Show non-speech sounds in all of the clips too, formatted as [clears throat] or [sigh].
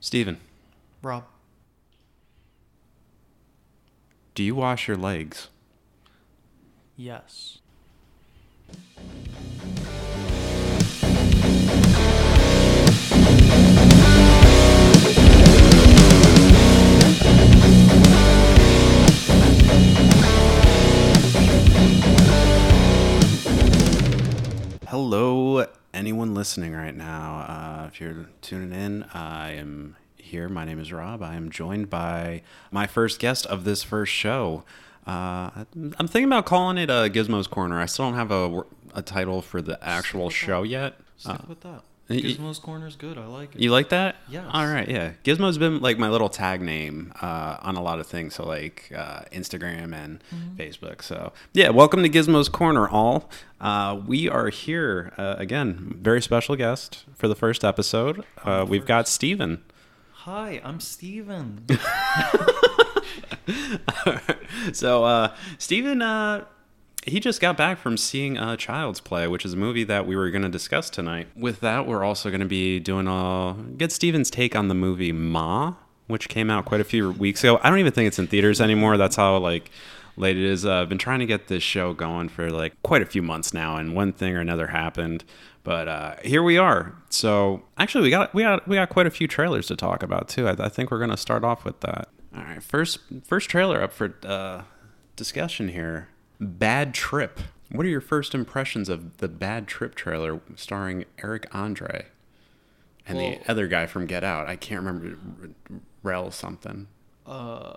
Steven, Rob. do you wash your legs? Yes. Hello, anyone listening right now. Uh, if you're tuning in, I am here. My name is Rob. I am joined by my first guest of this first show. Uh, I'm thinking about calling it a Gizmo's Corner. I still don't have a, a title for the actual show yet. Stick Uh, with that. Gizmo's Corner's good. I like it. You like that? Yeah. All right. Yeah. Gizmo's been like my little tag name uh, on a lot of things. So like uh, Instagram and Facebook. So yeah. Welcome to Gizmo's Corner, all. Uh, we are here uh, again. Very special guest for the first episode. Uh, we've got Steven. Hi, I'm Steven. [laughs] [laughs] so uh, Steven, uh, he just got back from seeing uh, Child's Play, which is a movie that we were going to discuss tonight. With that, we're also going to be doing a get Steven's take on the movie Ma, which came out quite a few weeks ago. I don't even think it's in theaters anymore. That's how like late it is. Uh, I've been trying to get this show going for like quite a few months now, and one thing or another happened. But uh, here we are. So actually, we got we got we got quite a few trailers to talk about too. I, I think we're going to start off with that. All right, first first trailer up for uh, discussion here. Bad Trip. What are your first impressions of the Bad Trip trailer starring Eric Andre and Well- the other guy from Get Out? I can't remember Rel something. uh,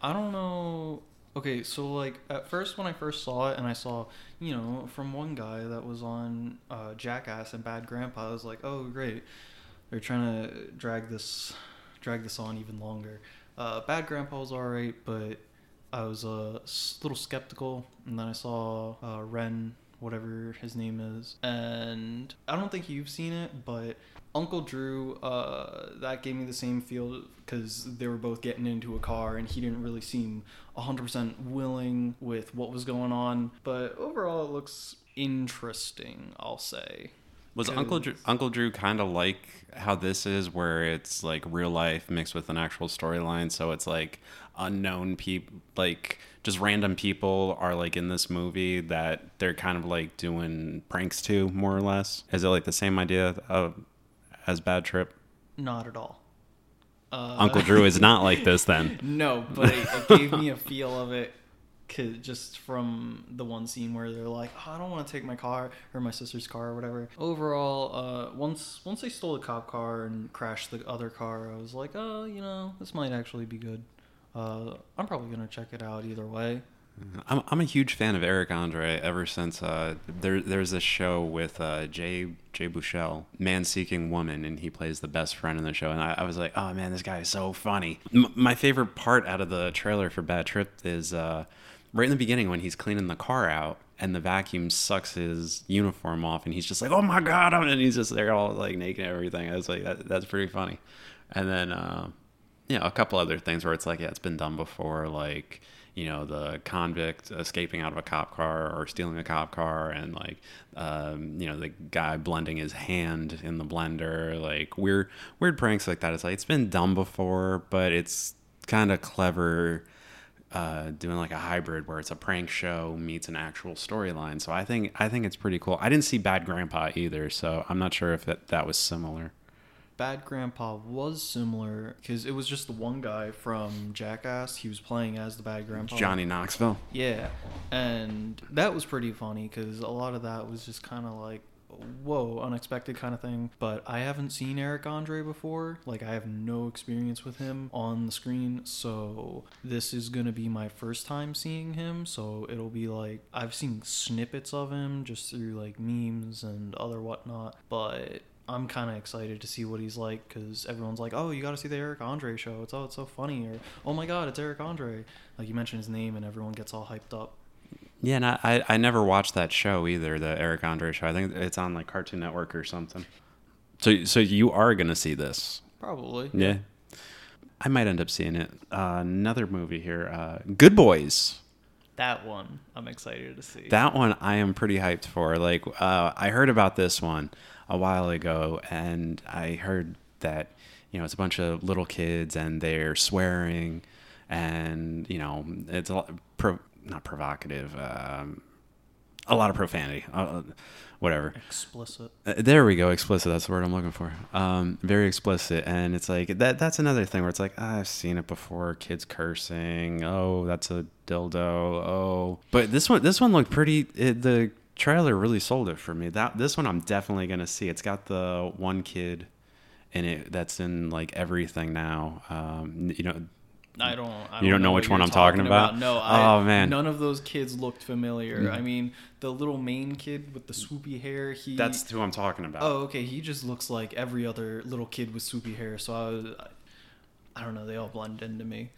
I don't know. Okay, so like at first when I first saw it and I saw, you know, from one guy that was on uh, Jackass and Bad Grandpa, I was like, oh great, they're trying to drag this, drag this on even longer. Uh, Bad Grandpa was alright, but I was a uh, little skeptical, and then I saw uh, Ren, whatever his name is, and I don't think you've seen it, but Uncle Drew, uh, that gave me the same feel because they were both getting into a car, and he didn't really seem 100% willing with what was going on. But overall, it looks interesting, I'll say. Was Uncle Drew, Uncle Drew kind of like how this is, where it's like real life mixed with an actual storyline? So it's like unknown people, like just random people are like in this movie that they're kind of like doing pranks to, more or less. Is it like the same idea of, as Bad Trip? Not at all. Uh, Uncle Drew is not like this then. [laughs] No, but it, it gave me a feel of it just from the one scene where they're like, oh, I don't want to take my car or my sister's car or whatever. Overall, uh, once once they stole the cop car and crashed the other car, I was like, oh, you know, this might actually be good. Uh, I'm probably gonna check it out either way. I'm, I'm a huge fan of Eric Andre ever since uh, there there's this show with uh, Jay Jay Baruchel, Man Seeking Woman, and he plays the best friend in the show. And I, I was like, oh man, this guy is so funny. M- my favorite part out of the trailer for Bad Trip is uh, right in the beginning when he's cleaning the car out. And the vacuum sucks his uniform off, and he's just like, "Oh my god!" And he's just there, all like naked and everything. I was like, that, "That's pretty funny." And then, uh, you know, a couple other things where it's like, yeah, it's been done before, like you know, the convict escaping out of a cop car or stealing a cop car, and like, um, you know, the guy blending his hand in the blender, like weird, weird pranks like that. It's like it's been done before, but it's kind of clever. Uh, doing like a hybrid where it's a prank show meets an actual storyline. So I think I think it's pretty cool. I didn't see Bad Grandpa either, so I'm not sure if that, that was similar. Bad Grandpa was similar because it was just the one guy from Jackass. He was playing as the bad grandpa. Johnny Knoxville. Yeah, and that was pretty funny because a lot of that was just kind of like, whoa, unexpected kind of thing. But I haven't seen Eric Andre before. Like, I have no experience with him on the screen. So, this is going to be my first time seeing him. So, it'll be like, I've seen snippets of him just through like memes and other whatnot. But I'm kind of excited to see what he's like because everyone's like, "Oh, you got to see the Eric Andre show. It's oh, it's so funny." Or, "Oh my God, it's Eric Andre." Like you mention his name and everyone gets all hyped up. Yeah, and I, I I never watched that show either, the Eric Andre show. I think it's on like Cartoon Network or something. So so you are gonna see this? Probably. Yeah. I might end up seeing it. Uh, another movie here, uh, Good Boys. That one I'm excited to see. That one I am pretty hyped for. Like, uh, I heard about this one a while ago, and I heard that you know it's a bunch of little kids and they're swearing and you know it's a lot pro, not provocative um, a lot of profanity uh, whatever. Explicit. uh, there we go explicit that's the word i'm looking for. Um, very explicit and it's like that that's another thing where it's like ah, i've seen it before kids cursing oh that's a dildo oh. But this one this one looked pretty it, the trailer really sold it for me. That this one i'm definitely gonna see. It's got the one kid in it that's in like everything now. Um, you know I don't. I You don't know what which one I'm talking about? No. I, Oh, man. Mm. None of those kids looked familiar. I mean, the little main kid with the swoopy hair. He. that's who i'm talking about Oh, okay. He just looks like every other little kid with swoopy hair. So I was. I don't know. They all blend into me.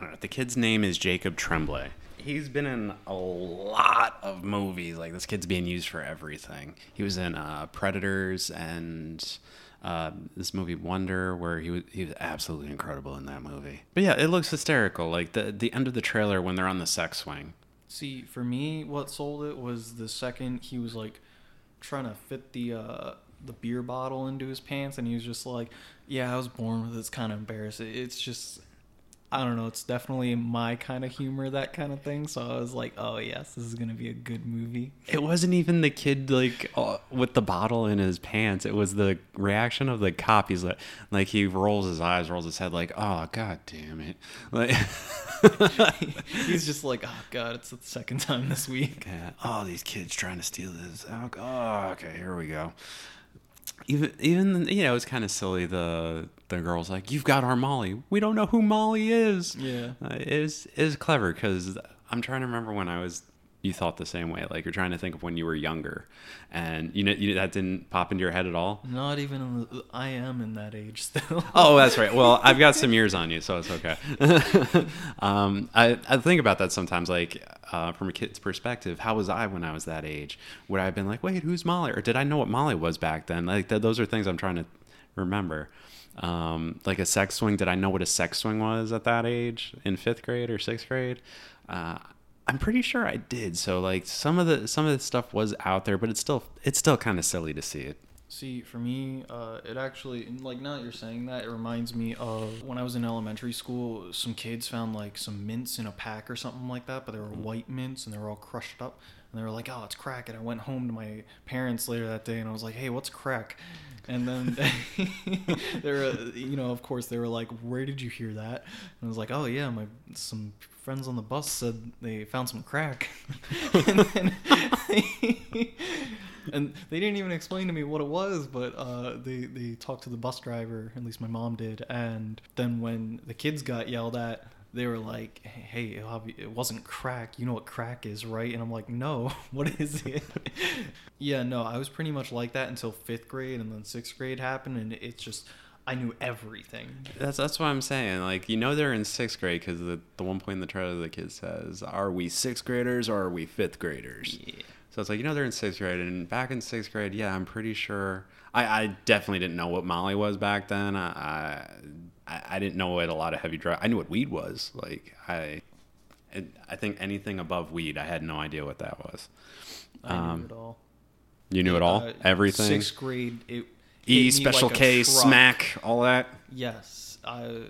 All right, the kid's name is Jacob Tremblay. He's been in a lot of movies. Like this kid's being used for everything. He was in uh, Predators and uh, this movie Wonder, where he was he was absolutely incredible in that movie. But yeah, it looks hysterical. Like the the end of the trailer when they're on the sex swing. See, for me, what sold it was the second he was like trying to fit the uh, the beer bottle into his pants, and he was just like, "Yeah, I was born with this. Kind of embarrassing. It's just." I don't know. It's definitely my kind of humor, that kind of thing. So I was like, "Oh yes, this is gonna be a good movie." It wasn't even the kid like uh, with the bottle in his pants. It was the reaction of the cop. He's like, like he rolls his eyes, rolls his head, like, "Oh god damn it!" Like, [laughs] He's just like, "Oh god, it's the second time this week." [laughs] Yeah. Oh, these kids trying to steal this. Oh, oh, okay, here we go. Even, even you know, it's kind of silly. The the girl's like, "You've got our Molly. We don't know who Molly is." Yeah. uh, it is is clever because I'm trying to remember when I was. You thought the same way, like you're trying to think of when you were younger, and you know you, that didn't pop into your head at all. Not even. The, I am in that age still. [laughs] Oh, that's right. Well, I've got some years on you, so it's okay. [laughs] um, I, I think about that sometimes, like uh, from a kid's perspective. How was I when I was that age? Would I have been like, wait, who's Molly? Or did I know what Molly was back then? Like, th- those are things I'm trying to remember. Um, like a sex swing. Did I know what a sex swing was at that age in fifth grade or sixth grade? Uh, I'm pretty sure I did. So like some of the some of the stuff was out there, but it's still it's still kind of silly to see it. See, for me, uh, it actually like now that you're saying that, it reminds me of when I was in elementary school. Some kids found like some mints in a pack or something like that, but they were white mints and they were all crushed up. And they were like, "Oh, it's crack." And I went home to my parents later that day, and I was like, "Hey, what's crack?" And then [laughs] they were, you know, of course, they were like, "Where did you hear that?" And I was like, "Oh yeah, my some friends on the bus said they found some crack." [laughs] and then and they didn't even explain to me what it was, but uh, they they talked to the bus driver, at least my mom did, and then when the kids got yelled at, they were like, "Hey, it it wasn't crack. You know what crack is, right?" And I'm like, "No, [laughs] what is it?" [laughs] yeah, no, I was pretty much like that until fifth grade, and then sixth grade happened, and it's just I knew everything. That's that's what I'm saying. Like you know they're in sixth grade because the the one point in the trailer the kid says, "Are we sixth graders or are we fifth graders?" Yeah. So it's like you know they're in sixth grade, and back in sixth grade, yeah, I'm pretty sure. I, I definitely didn't know what Molly was back then. I, I I didn't know what a lot of heavy drug. I knew what weed was. Like I, I think anything above weed, I had no idea what that was. I knew Um, it all. You knew it all, Uh, everything. Sixth grade, it E special like K smack all that. Yes, I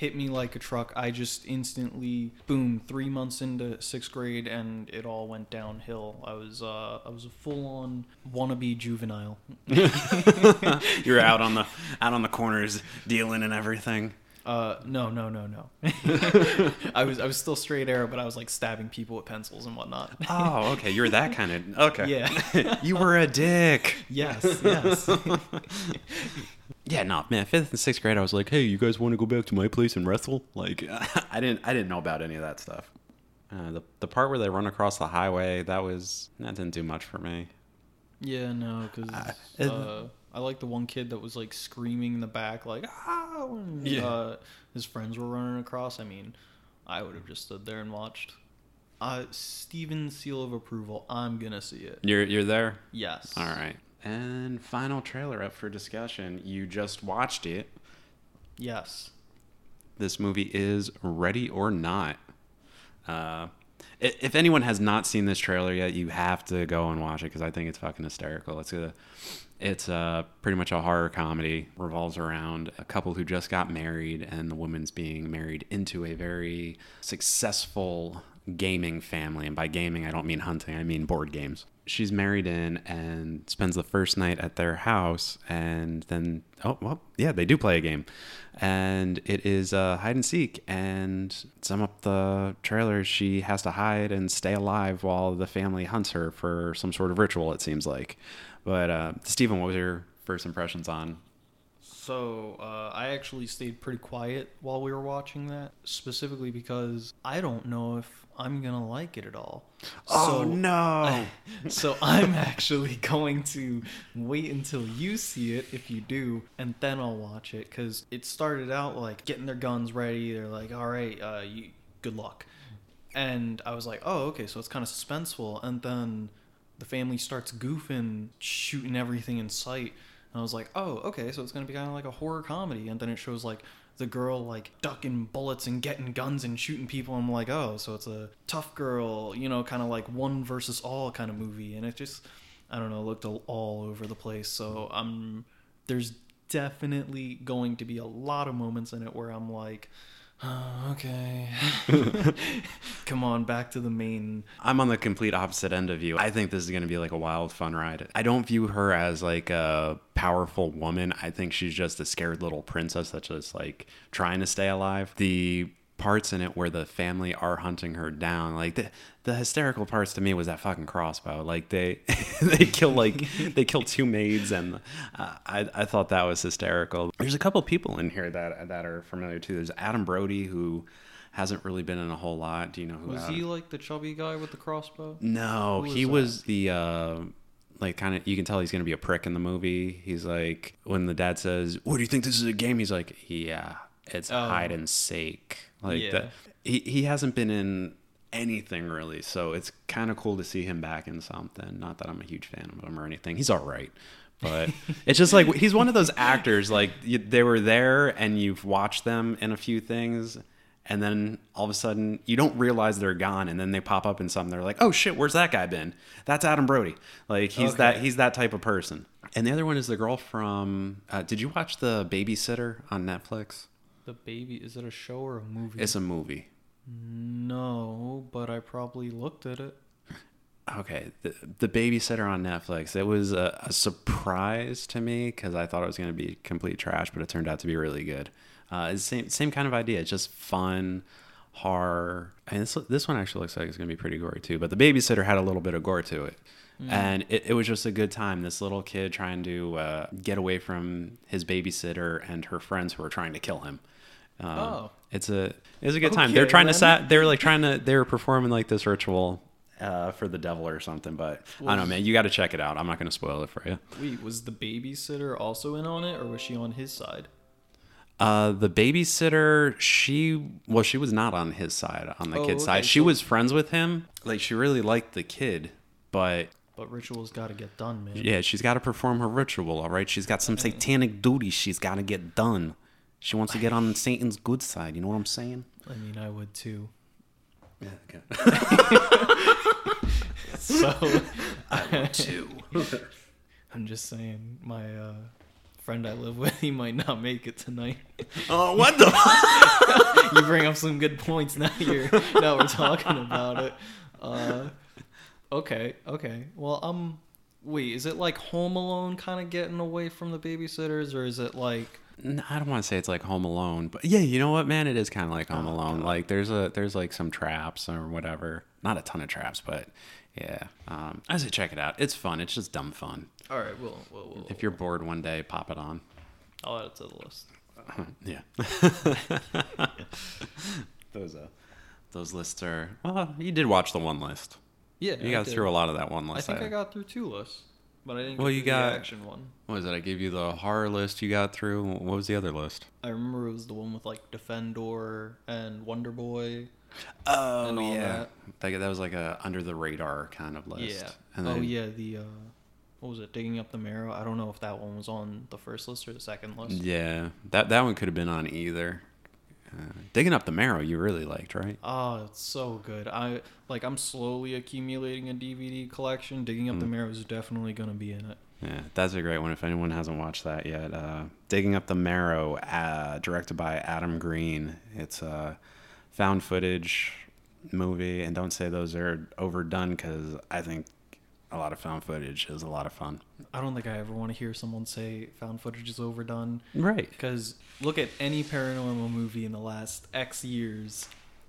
hit me like a truck. I just instantly boom. Three months into sixth grade, and it all went downhill. I was uh, I was a full on wannabe juvenile. [laughs] [laughs] you were out on the out on the corners dealing and everything. Uh, no, no, no, no. [laughs] I was I was still straight arrow, but I was like stabbing people with pencils and whatnot. Oh, okay. You're that kind of [laughs] okay. Yeah. [laughs] you were a dick. yes, yes. Yeah, no, man. Fifth and sixth grade, I was like, "Hey, you guys want to go back to my place and wrestle?" Like, I didn't, I didn't know about any of that stuff. Uh, the the part where they run across the highway, that was that didn't do much for me. Yeah, no, because Uh, uh, I like the one kid that was like screaming in the back, like ah, when Yeah. uh, his friends were running across. I mean, I would have just stood there and watched. Uh, Steven seal of approval. I'm gonna see it. You're you're there. Yes. All right. And final trailer up for discussion. You just watched it. Yes. This movie is Ready or Not. Uh, if anyone has not seen this trailer yet, you have to go and watch it because I think it's fucking hysterical. It's a It's uh, pretty much a horror comedy. Revolves around a couple who just got married, and the woman's being married into a very successful gaming family. And by gaming, I don't mean hunting, I mean board games. She's married in and spends the first night at their house, and then, oh, well, yeah, they do play a game. And it is uh, hide and seek. And sum up the trailer, she has to hide and stay alive while the family hunts her for some sort of ritual, it seems like. But, uh, Stephen, what was your first impressions on So uh, I actually stayed pretty quiet while we were watching that, specifically because I don't know if I'm gonna like it at all. Oh So- no! [laughs] so I'm actually going to wait until you see it if you do, and then I'll watch it because it started out like getting their guns ready. They're like, "All right, uh, you good luck," and I was like, "Oh, okay." So it's kind of suspenseful, and then the family starts goofing, shooting everything in sight. And I was like, "Oh, okay." So it's gonna be kind of like a horror comedy, and then it shows like the girl like ducking bullets and getting guns and shooting people. I'm like, oh, so it's a tough girl, you know, kind of like one versus all kind of movie, and it just, I don't know, looked all- over the place. So I'm, there's definitely going to be a lot of moments in it where I'm like, oh, okay, [laughs] come on, back to the main. I'm on the complete opposite end of you. I think this is going to be like a wild, fun ride. I don't view her as like a powerful woman. I think she's just a scared little princess that's just like trying to stay alive. The parts in it where the family are hunting her down, like the the hysterical parts to me was that fucking crossbow. Like they [laughs] they kill like [laughs] they kill two maids, and uh, I I thought that was hysterical. There's a couple people in here that that are familiar too. There's Adam Brody who hasn't really been in a whole lot. Do you know who Was Adam- he like the chubby guy with the crossbow? no, was he that? was the uh like kind of you can tell he's gonna be a prick in the movie. He's like when the dad says, "What do you think this is a game?" He's like, "Yeah, it's Oh. hide and seek." Like Yeah. that. He he hasn't been in anything really, so it's kind of cool to see him back in something. Not that I'm a huge fan of him or anything. He's all right. But [laughs] it's just like he's one of those actors like you, they were there and you've watched them in a few things and then all of a sudden you don't realize they're gone and then they pop up in something they're like oh shit where's that guy been that's adam brody like he's that he's that type of person and the other one is the girl from uh, did you watch the babysitter on netflix The baby? Is it a show or a movie? it's a movie. No, but I probably looked at it. okay the, the babysitter on netflix it was a, a surprise to me because i thought it was going to be complete trash but it turned out to be really good. Uh, same, same kind of idea it's just fun horror. And this, this one actually looks like it's going to be pretty gory too but the babysitter had a little bit of gore to it. And it, it was just a good time. This little kid trying to uh, get away from his babysitter and her friends who are trying to kill him um, Oh. it's a it's a good time they're Okay, trying to sat they were like trying to they were performing like this ritual uh, for the devil or something. But I don't know, man. You got to check it out. I'm not going to spoil it for you. Wait, was the babysitter also in on it, or was she on his side? Uh, the babysitter, she well, she was not on his side, on the Oh, kid's okay, side. She so- was friends with him. Like she really liked the kid, but But rituals got to get done, man. yeah, she's got to perform her ritual. All right, she's got some satanic duties she's got to get done. She wants to get on Satan's good side. You know what I'm saying? I mean, I would too. Yeah. Okay. [laughs] So I would too. [laughs] I'm just saying, my uh, friend I live with, [laughs] he might not make it tonight. oh, what the? you bring up some good points now. You're now we're talking about it. Uh, okay, okay. Well, um, wait, is it like Home Alone kind of getting away from the babysitters, or is it like? I don't want to say it's like Home Alone, but yeah, you know what, man? It is kind of like Home Oh, Alone. Like there's a there's like some traps or whatever. Not a ton of traps, but yeah. Um, I say check it out. It's fun. It's just dumb fun. All right, we'll, we'll, we'll If you're bored one day, pop it on. I'll add it to the list. [laughs] yeah. [laughs] those uh, those lists are. Well, you did watch the one list. Yeah, You I got did. through a lot of that one list. I think I got through two lists, but I didn't. Get Well, you got- action one. What was it? I gave you the horror list. You got through. What was the other list? I remember it was the one with like Defendor and Wonder Boy. Oh And all yeah, that. That, that was like a under the radar kind of list. Yeah. And oh yeah, the uh, what was it? Digging up the marrow. I don't know if that one was on the first list or the second list. Yeah, that that one could have been on either. Uh, digging up the marrow, you really liked, right? Oh, it's so good. I like. I'm slowly accumulating a DVD collection. Digging up the Mm. marrow is definitely gonna be in it. Yeah, that's a great one. If anyone hasn't watched that yet, uh, "Digging Up the Marrow," uh, directed by Adam Green. It's a found footage movie, and don't say those are overdone because I think a lot of found footage is a lot of fun. I don't think I ever want to hear someone say found footage is overdone. Right. Because look at any paranormal movie in the last X years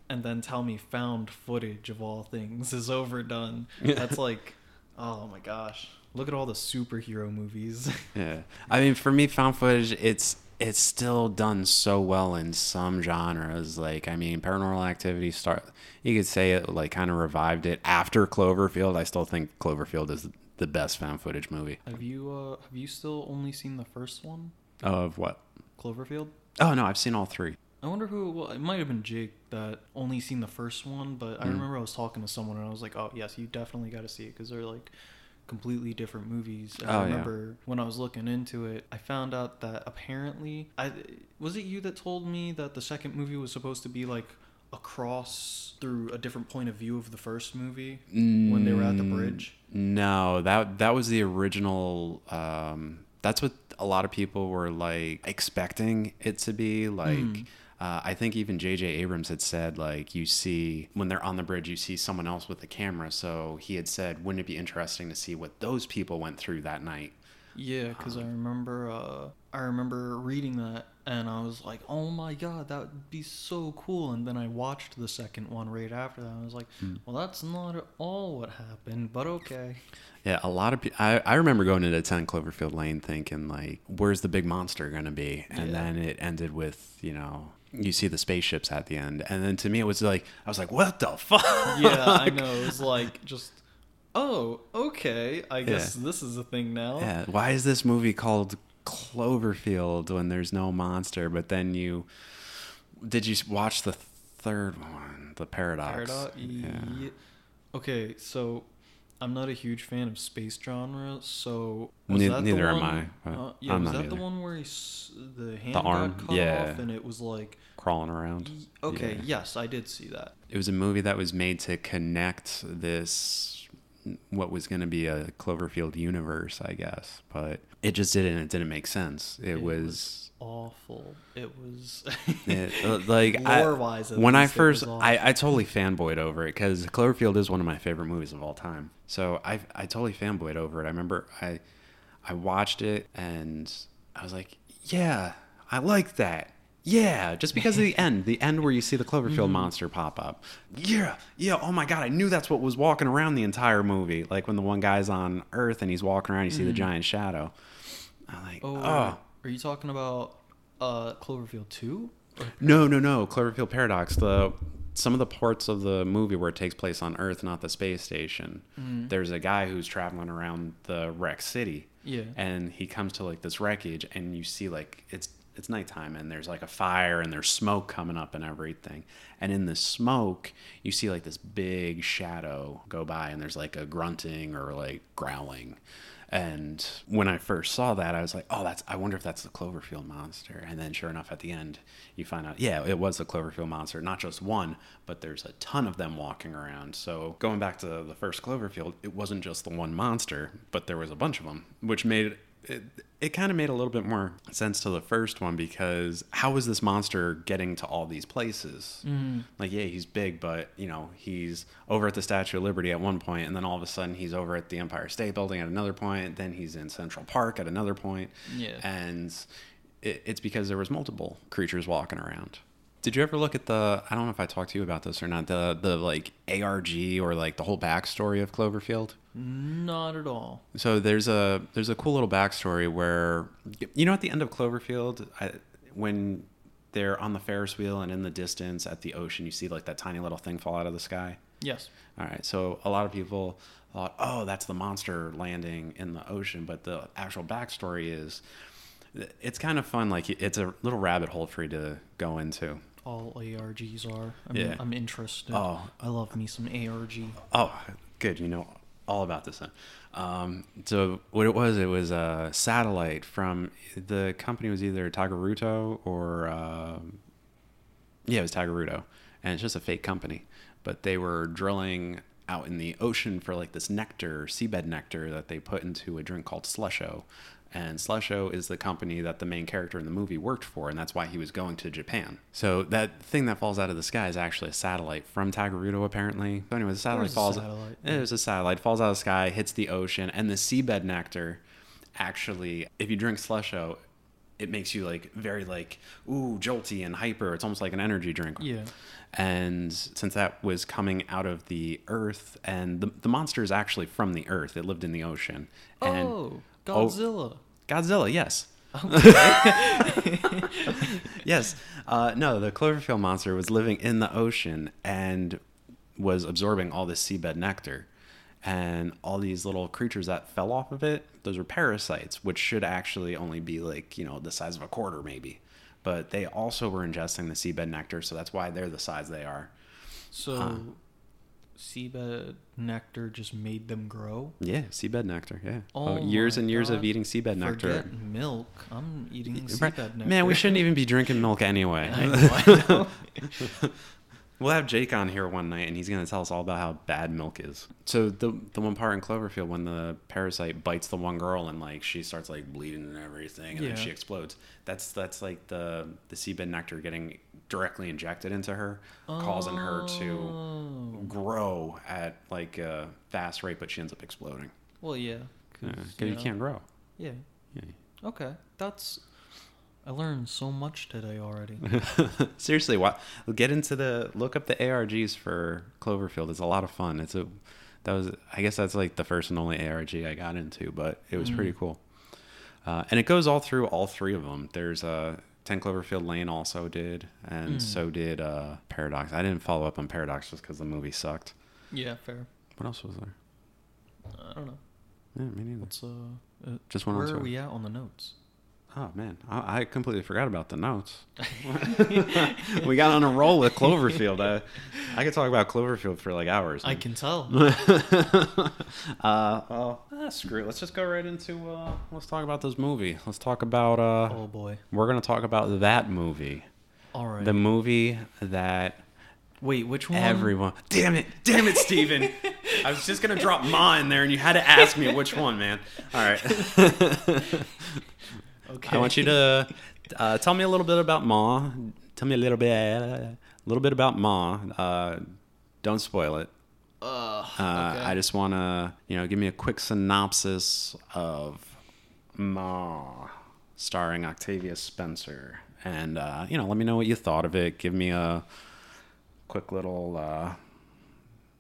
and then tell me found footage of all things is overdone. That's like, oh my gosh. Look at all the superhero movies. Yeah. I mean, for me, found footage, it's it's still done so well in some genres. Like, I mean, Paranormal Activity start. You could say it like kind of revived it after Cloverfield. I still think Cloverfield is the best found footage movie. have you uh have you still only seen the first one? Of what? Cloverfield? Oh no, I've seen all three. I wonder who. Well, it might have been Jake that only seen the first one, but I Mm. remember I was talking to someone and I was like, "Oh yes, you definitely got to see it because they're like completely different movies." And Oh, I yeah. remember when I was looking into it, I found out that apparently, I was it you that told me that the second movie was supposed to be like across through a different point of view of the first movie when they were at the Mm, bridge. No, that that was the original. Um, that's what a lot of people were like expecting it to be. Like, Mm. Uh, I think even J.J. Abrams had said like you see when they're on the bridge, you see someone else with the camera. So he had said, wouldn't it be interesting to see what those people went through that night? Yeah, because I remember uh, I remember reading that and I was like, "Oh my god, that would be so cool!" And then I watched the second one right after that. And I was like, "Well, that's not at all what happened, but okay." Yeah, a lot of people. I, I remember going into 10 Cloverfield Lane thinking, like, where's the big monster going to be? And Yeah. then it ended with, you know, you see the spaceships at the end. And then to me, it was like, I was like, what the [laughs] fuck? Yeah, I know. It was like just, oh, okay. I guess Yeah. this is a thing now. Yeah, why is this movie called Cloverfield when there's no monster? But then you. Did you watch the third one, The Paradox? Paradox. Yeah. Okay, so I'm not a huge fan of space genre, so was the neither am I, Uh, yeah, I'm was that the one where he the hand arm? got cut Yeah. off and it was like Crawling around. okay, Yeah. yes, I did see that. it was a movie that was made to connect this what was going to be a Cloverfield universe, I guess, but it just didn't. It didn't make sense. It, It was, Awful. It was [laughs] it, uh, like lore-wise. when I first. I, I totally fanboyed over it because Cloverfield is one of my favorite movies of all time. So I I totally fanboyed over it. I remember I I watched it and I was like, yeah, I like that. Yeah, just because of the end, the end where you see the Cloverfield monster pop up. Yeah, yeah. Oh my god, I knew that's what was walking around the entire movie. Like when the one guy's on Earth and he's walking around, you see the giant shadow. I'm like, Oh, oh, are you talking about uh, Cloverfield two? no, no, no. Cloverfield Paradox. The some of the parts of the movie where it takes place on Earth, not the space station. There's a guy who's traveling around the wreck city, Yeah. and he comes to like this wreckage, and you see like it's it's nighttime, and there's like a fire, and there's smoke coming up and everything. And in the smoke, you see like this big shadow go by, and there's like a grunting or like growling. And when I first saw that, I was like, "Oh, that's. I wonder if that's the Cloverfield monster." And then, sure enough, at the end, you find out, yeah, it was the Cloverfield monster. Not just one, but there's a ton of them walking around. So going back to the first Cloverfield, it wasn't just the one monster, but there was a bunch of them, which made it. It, kind of made a little bit more sense to the first one because how is this monster getting to all these places? Mm-hmm. Like, yeah, he's big, but you know, he's over at the Statue of Liberty at one point, and then all of a sudden he's over at the Empire State Building at another point. Then he's in Central Park at another point. Yeah. and it, it's because there was multiple creatures walking around. Did you ever look at the? I don't know if I talked to you about this or not. The the like ARG or like the whole backstory of Cloverfield. Not at all. So there's a there's a cool little backstory where you know at the end of Cloverfield I, when they're on the Ferris wheel and in the distance at the ocean you see like that tiny little thing fall out of the sky. Yes. All right, so a lot of people thought, oh, that's the monster landing in the ocean, but the actual backstory is it's kind of fun. Like it's a little rabbit hole for you to go into. All ARGs are. I'm, Yeah. I'm interested. Oh. I love me some ARG. Oh, good. You know all about this. Then. Um, so what it was, it was a satellite from the company was either Tagaruto or um yeah, it was Tagaruto, and it's just a fake company. But they were drilling out in the ocean for like this nectar, seabed nectar that they put into a drink called Slusho. And Slusho is the company that the main character in the movie worked for, and that's why he was going to Japan. So that thing that falls out of the sky is actually a satellite from Tagarudo, apparently. So anyway, the satellite There's a falls. satellite. It was a satellite, falls out of the sky, hits the ocean, and the seabed nectar actually, if you drink Slusho, it makes you like very like ooh jolty and hyper. It's almost like an energy drink. Yeah. And since that was coming out of the earth, and the, the monster is actually from the earth, it lived in the ocean. And oh, Oh. Godzilla. Godzilla, yes. [laughs] [laughs] yes. Uh, no, the Cloverfield monster was living in the ocean and was absorbing all this seabed nectar. And all these little creatures that fell off of it, those were parasites, which should actually only be like, you know, the size of a quarter maybe. But they also were ingesting the seabed nectar, so that's why they're the size they are. So. Seabed nectar just made them grow. Yeah, seabed nectar. Yeah. Oh, oh years and years of eating seabed nectar. Forget milk. I'm eating Right. seabed nectar. Man, we shouldn't even be drinking milk anyway. [laughs] I know, I know. [laughs] We'll have Jake on here one night, and he's going to tell us all about how bad milk is. So the the one part in Cloverfield when the parasite bites the one girl and like she starts like bleeding and everything, and Yeah. then she explodes. That's that's like the the seabed nectar getting directly injected into her, oh. causing her to oh. grow at like a fast rate, but she ends up exploding. Well, yeah, because yeah, you, you know. can't grow. Yeah. yeah. Okay, that's. I learned so much today already. [laughs] Seriously, what? Get into the look up the ARGs for Cloverfield. It's a lot of fun. It's a that was I guess that's like the first and only ARG I got into, but it was mm. pretty cool. Uh, and it goes all through all three of them. There's a 10 Cloverfield Lane also did, and mm. so did uh, Paradox. I didn't follow up on Paradox just because the movie sucked. Yeah, fair. What else was there? I don't know. Yeah, me neither. What's, uh, uh just one. Where are we at on the notes? Oh man, I, I completely forgot about the notes. [laughs] we got on a roll with Cloverfield. I, I could talk about Cloverfield for like hours. I can tell. [laughs] uh, well, ah, screw it. Let's just go right into. Uh, let's talk about this movie. Let's talk about. Uh, oh boy. We're gonna talk about that movie, All right. the movie that Wait, which one? everyone. Damn it! Damn it, Steven. [laughs] I was just gonna drop Ma in there, and you had to ask me which one, man. All right. Okay. I want you to uh, tell me a little bit about Ma. Tell me a little bit, a little bit about Ma. Uh, don't spoil it. Uh, Uh, okay. I just want to, you know, give me a quick synopsis of Ma, starring Octavia Spencer, and uh, you know, let me know what you thought of it. Give me a quick little, uh,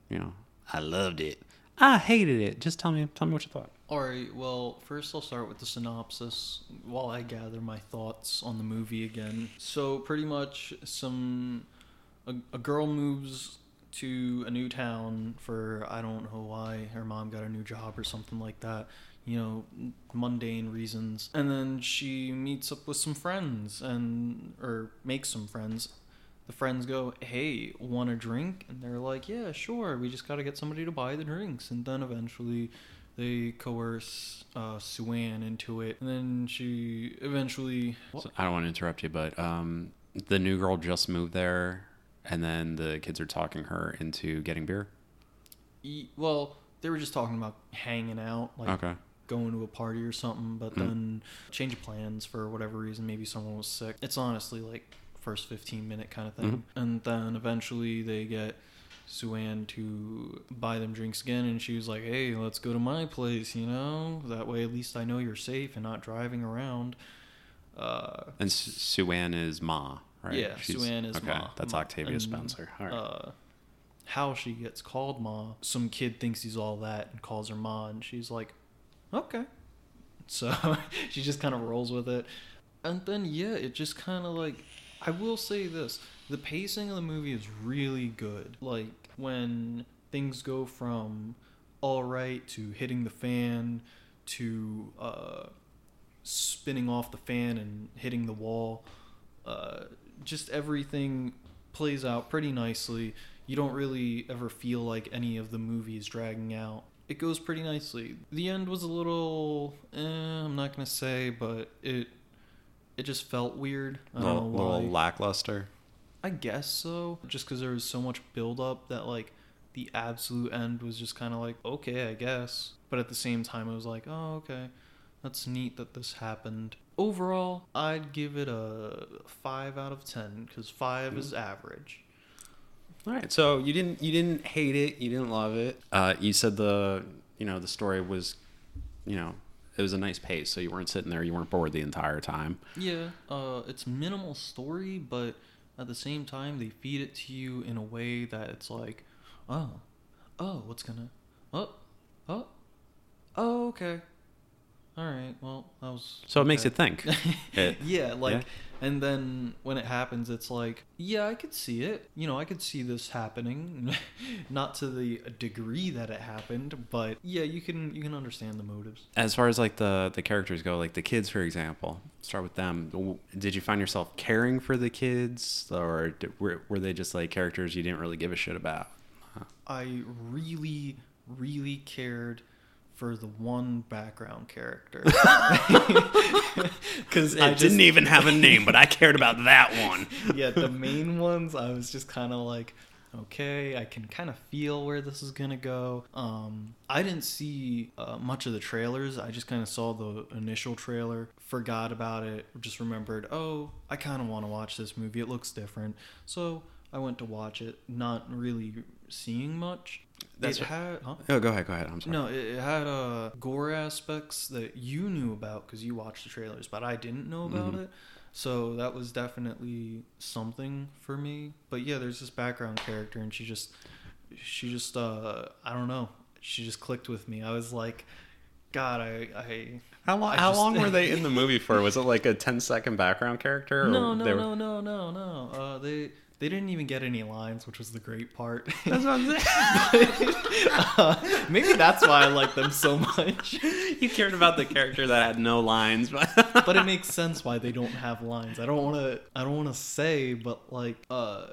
you know, I loved it. I hated it. Just tell me, tell me what you thought. All right. Well, first I'll start with the synopsis while I gather my thoughts on the movie again. So pretty much, some a, a girl moves to a new town for I don't know why her mom got a new job or something like that. You know, mundane reasons. And then she meets up with some friends and or makes some friends. The friends go, "Hey, want a drink?" And they're like, "Yeah, sure. We just got to get somebody to buy the drinks." And then eventually they coerce uh, Sue Ann into it, and then she eventually. So, I don't want to interrupt you, but um, the new girl just moved there, and then the kids are talking her into getting beer. E- Well, they were just talking about hanging out, like okay. going to a party or something, but Mm. then change of plans for whatever reason. Maybe someone was sick. It's honestly like first 15 minute kind of thing. And then eventually they get Sue Ann to buy them drinks again, and she was like, hey, let's go to my place, you know? That way at least I know you're safe and not driving around. Uh, And Sue Ann is Ma, right? Yeah, Sue Ann is okay. Ma. That's Octavia and, Spencer. All right. uh, how she gets called Ma. Some kid thinks he's all that and calls her Ma, and she's like, okay. So [laughs] she just kind of rolls with it. And then, yeah, it just kind of like. I will say this the pacing of the movie is really good. Like, when things go from all right to hitting the fan to uh, spinning off the fan and hitting the wall. Uh, just everything plays out pretty nicely. You don't really ever feel like any of the movie is dragging out. It goes pretty nicely. The end was a little, eh, I'm not gonna say, but it it just felt weird. Don't little, little lackluster. I guess so. Just because there was so much buildup that like the absolute end was just kind of like, okay, I guess. But at the same time, it was like, oh, okay, that's neat that this happened. Overall, I'd give it a five out of ten because five is average. All right. So you didn't you didn't hate it. You didn't love it. Uh, you said the you know the story was, you know, it was a nice pace. So you weren't sitting there. You weren't bored the entire time. Yeah, uh, it's minimal story, but at the same time, they feed it to you in a way that it's like, oh, oh, what's gonna, oh, oh, oh, okay, all right, well, that was. So it makes you think. [laughs] It- yeah, like, yeah. and then when it happens, it's like, yeah, I could see it. You know, I could see this happening, [laughs] not to the degree that it happened, but yeah, you can you can understand the motives. As far as like the the characters go, like the kids, for example, start with them. Did you find yourself caring for the kids, or did, were were they just like characters you didn't really give a shit about? I really, really cared for the one background character. [laughs] Because It didn't even have a name, but I cared about that one. [laughs] yeah, the main ones, I was just kind of like, okay, I can kind of feel where this is gonna go. Um, I didn't see uh, much of the trailers. I just kind of saw the initial trailer, forgot about it, just remembered, oh, I kind of want to watch this movie. It looks different, so I went to watch it, not really seeing much. That's it what- had, huh? Oh, go ahead, go ahead. I'm sorry. No, it, it had uh, gore aspects that you knew about because you watched the trailers, but I didn't know about Mhm. it. So that was definitely something for me. But yeah, there's this background character, and she just, she just, uh, I don't know, she just clicked with me. I was like, God, I, I. How long? I How just- long were they in the [laughs] movie for? Was it like a 10 second background character? or No, no, were- no, no, no, no. Uh, they they didn't even get any lines, which was the great part. [laughs] That's what I'm saying. [laughs] Uh, maybe that's why I like them so much. you cared about the character that had no lines, but [laughs] but it makes sense why they don't have lines. I don't want to. I don't want to say, but like, uh,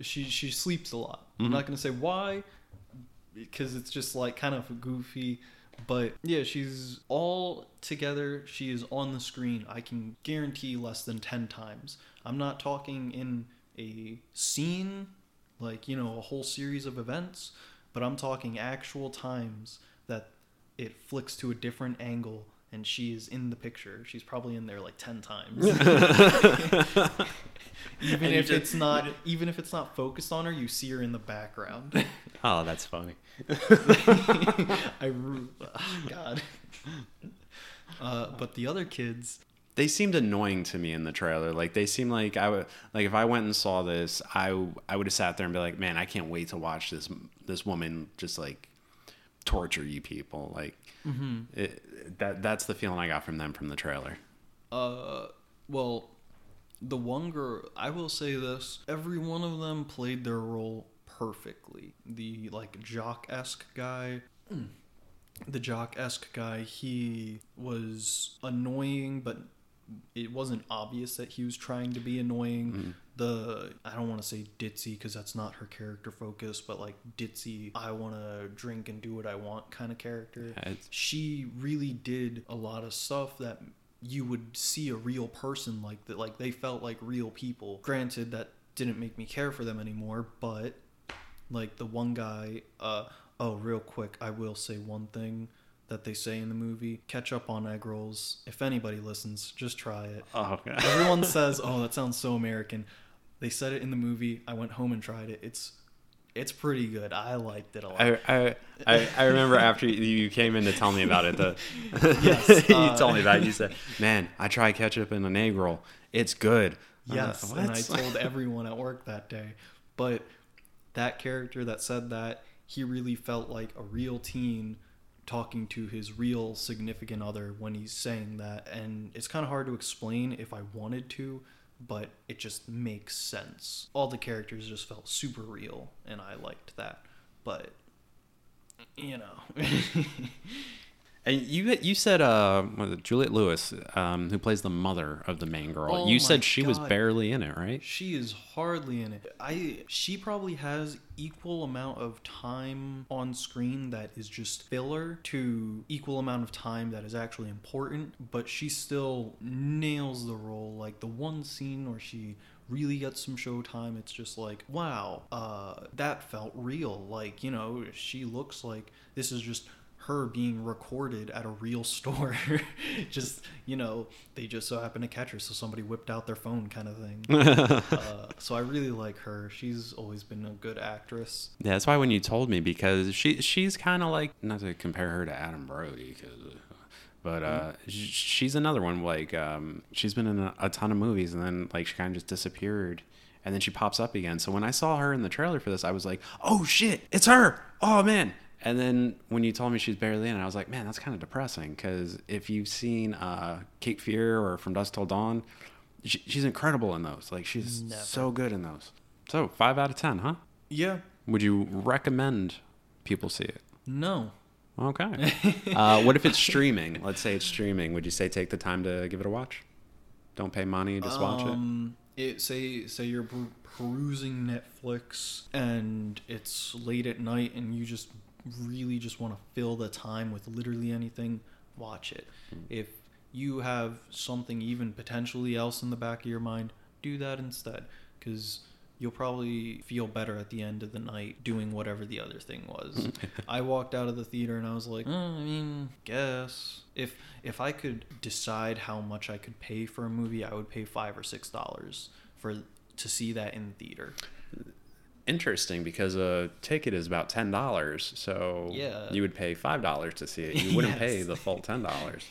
she she sleeps a lot. I'm Mhm. not gonna say why, because it's just like kind of goofy. But yeah, she's all together. She is on the screen. I can guarantee less than ten times. I'm not talking in a scene, like you know, a whole series of events, but I'm talking actual times that it flicks to a different angle and she is in the picture. She's probably in there like ten times. [laughs] even And if just- it's not even if it's not focused on her, you see her in the background. [laughs] oh, that's funny. [laughs] I ru- ah, God. Uh, but the other kids, They seemed annoying to me in the trailer. Like they seemed like I would like if I went and saw this, I I would have sat there and be like, man, I can't wait to watch this this woman just like torture you people. Like it, that that's the feeling I got from them from the trailer. uh, well, the one girl, I will say this: every one of them played their role perfectly. The like jock esque guy, the jock esque guy, he was annoying, but it wasn't obvious that he was trying to be annoying. The I don't want to say ditzy because that's not her character focus, but like ditzy, I want to drink and do what I want kind of character. Yeah, She really did a lot of stuff that you would see a real person like that. Like they felt like real people. Granted, that didn't make me care for them anymore, but like the one guy uh oh real quick i will say one thing that they say in the movie catch up on egg rolls. If anybody listens just try it. Oh, [laughs] everyone says oh that sounds so american. They said it in the movie. I went home and tried it. It's it's pretty good. I liked it a lot. I, I, I, I remember after you came in to tell me about it, the [laughs] Yes, [laughs] you uh, told me about it. You said, "Man, I tried ketchup in an egg roll. It's good." I'm like, Yes, and I told everyone at work that day. But that character that said that, he really felt like a real teen talking to his real significant other when he's saying that. And it's kind of hard to explain if I wanted to, but it just makes sense. All the characters just felt super real, and I liked that. But, you know. [laughs] And you you said uh it Juliette Lewis um who plays the mother of the main girl. Oh you said she was barely in it, right? She is hardly in it. I she probably has equal amount of time on screen that is just filler to equal amount of time that is actually important, but she still nails the role. Like the one scene where she really gets some showtime, it's just like, wow, uh that felt real. Like, you know, she looks like this is just her being recorded at a real store. [laughs] just, you know, they just so happened to catch her, so somebody whipped out their phone kind of thing. [laughs] uh, so I really like her. She's always been a good actress. Yeah, that's why when you told me because she she's kind of like not to compare her to Adam Brody, 'cause, but uh, sh she's another one like um, she's been in a, a ton of movies and then like she kind of just disappeared and then she pops up again. So when I saw her in the trailer for this, I was like, oh shit, it's her! Oh man! And then when you told me she's barely in it, I was like, man, that's kind of depressing because if you've seen uh, Cape Fear or From Dusk Till Dawn, she, she's incredible in those. Like she's Never. so good in those. So five out of ten, huh? Yeah. Would you recommend people see it? No. Okay. [laughs] uh, what if it's streaming? Let's say it's streaming. Would you say take the time to give it a watch? Don't pay money, just watch it. Um, it say say you're perusing Netflix and it's late at night and you just really just want to fill the time with literally anything, watch it. If you have something even potentially else in the back of your mind, do that instead cuz you'll probably feel better at the end of the night doing whatever the other thing was. [laughs] I walked out of the theater and I was like, "Uh, I mean, guess if if I could decide how much I could pay for a movie, I would pay five or six dollars for to see that in theater. Interesting because a ticket is about ten dollars, so Yeah. you would pay five dollars to see it. You [laughs] wouldn't pay the full ten dollars.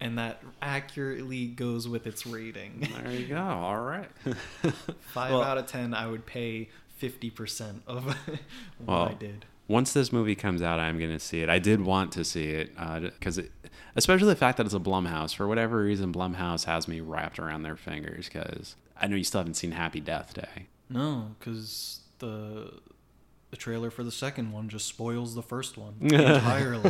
And that accurately goes with its rating. There you go. All right. [laughs] Five Well- out of ten, I would pay fifty percent of [laughs] what Well, I did. Once this movie comes out, I'm going to see it. I did want to see it uh, because it, especially the fact that it's a Blumhouse. For whatever reason, Blumhouse has me wrapped around their fingers because I know you still haven't seen Happy Death Day. No, because the the trailer for the second one just spoils the first one [laughs] entirely.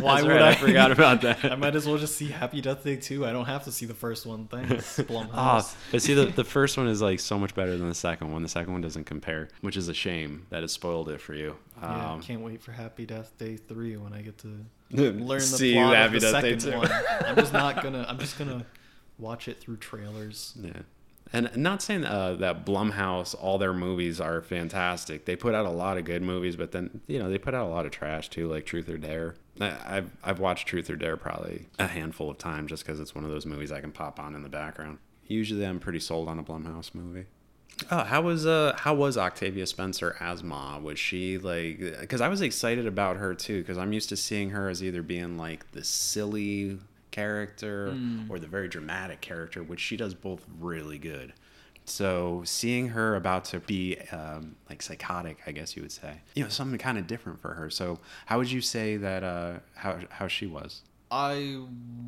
Why would I? I forgot about that. [laughs] I might as well just see Happy Death Day 2. I don't have to see the first one. Thanks, [laughs] Blumhouse. Ah, but see, the, the first one is like so much better than the second one. The second one doesn't compare, which is a shame that it spoiled it for you. yeah, Um, can't wait for Happy Death Day 3 when I get to learn the See plot of the Death second 2. one. I'm just not gonna. I'm just gonna watch it through trailers. Yeah. And not saying uh, that Blumhouse, all their movies are fantastic. They put out a lot of good movies, but then you know they put out a lot of trash too, like Truth or Dare. I've I've watched Truth or Dare probably a handful of times just because it's one of those movies I can pop on in the background. Usually, I'm pretty sold on a Blumhouse movie. Oh, how was uh how was Octavia Spencer as Ma? Was she like? Because I was excited about her too, because I'm used to seeing her as either being like the silly character or the very dramatic character, which she does both really good. So seeing her about to be um, like psychotic, I guess you would say, you know, something kind of different for her. So how would you say that uh, how how she was? I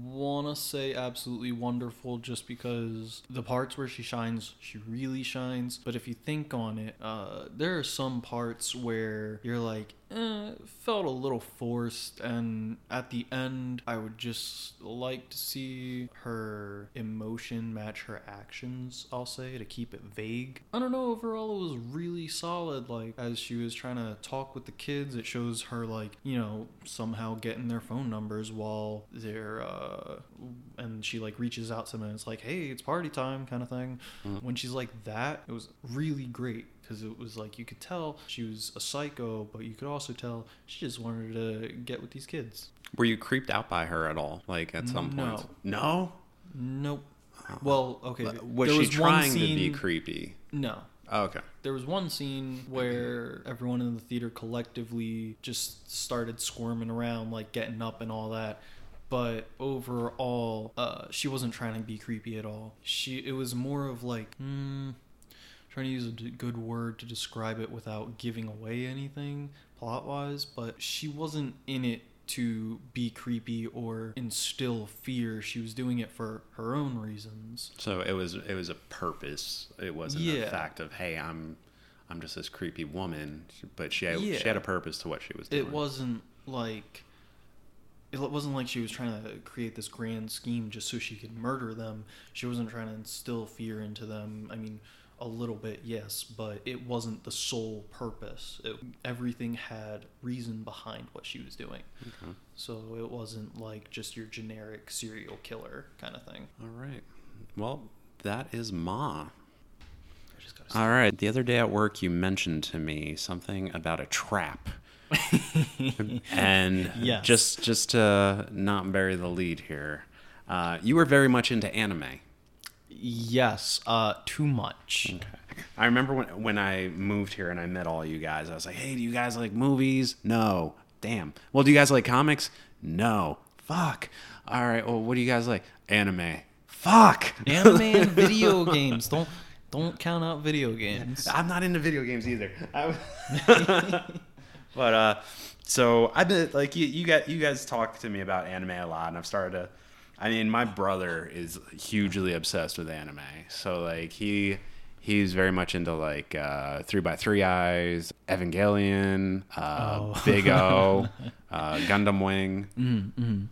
want to say absolutely wonderful just because the parts where she shines, she really shines. But if you think on it, uh, there are some parts where you're like, eh, felt a little forced. And at the end, I would just like to see her emotion match her actions, I'll say, to keep it vague. I don't know, overall, it was really solid. Like, as she was trying to talk with the kids, it shows her, like, you know, somehow getting their phone numbers while they're, uh, and she, like, reaches out to them and it's like, hey, it's party time kind of thing. Mm-hmm. When she's like that, it was really great because it was like you could tell she was a psycho, but you could also tell she just wanted to get with these kids. Were you creeped out by her at all? Like at some No. point? No. Nope. Oh. Well, okay. Was there she one trying to be creepy? No. Oh, okay. There was one scene where everyone in the theater collectively just started squirming around, like getting up and all that. But overall, uh, she wasn't trying to be creepy at all. She, it was more of like, hmm, trying to use a good word to describe it without giving away anything plot wise. But she wasn't in it to be creepy or instill fear. She was doing it for her own reasons. So it was it was a purpose. It wasn't Yeah. a fact of hey, I'm I'm just this creepy woman, but she had, Yeah. she had a purpose to what she was doing. it wasn't like it wasn't like she was trying to create this grand scheme just so she could murder them. She wasn't trying to instill fear into them. I mean, a little bit, yes, but it wasn't the sole purpose. It, everything had reason behind what she was doing. Okay. So it wasn't like just your generic serial killer kind of thing. All right. Well, that is Ma. I just All right. The other day at work, you mentioned to me something about a trap. [laughs] and Yes. just just to not bury the lead here, uh, you were very much into anime. Yes, uh, too much. Okay. I remember when when I moved here and I met all you guys. I was like, "Hey, do you guys like movies?" No. Damn. Well, do you guys like comics? No. Fuck. All right. Well, what do you guys like? Anime. Fuck. Anime and [laughs] video games. Don't don't count out video games. I'm not into video games either. [laughs] But uh, so I've been like you, you got you guys talk to me about anime a lot, and I've started to. I mean, my brother is hugely obsessed with anime, so like he he's very much into like uh, Three by Three Eyes, Evangelion, uh, Oh. [laughs] Big O, uh, Gundam Wing. Mm-hmm.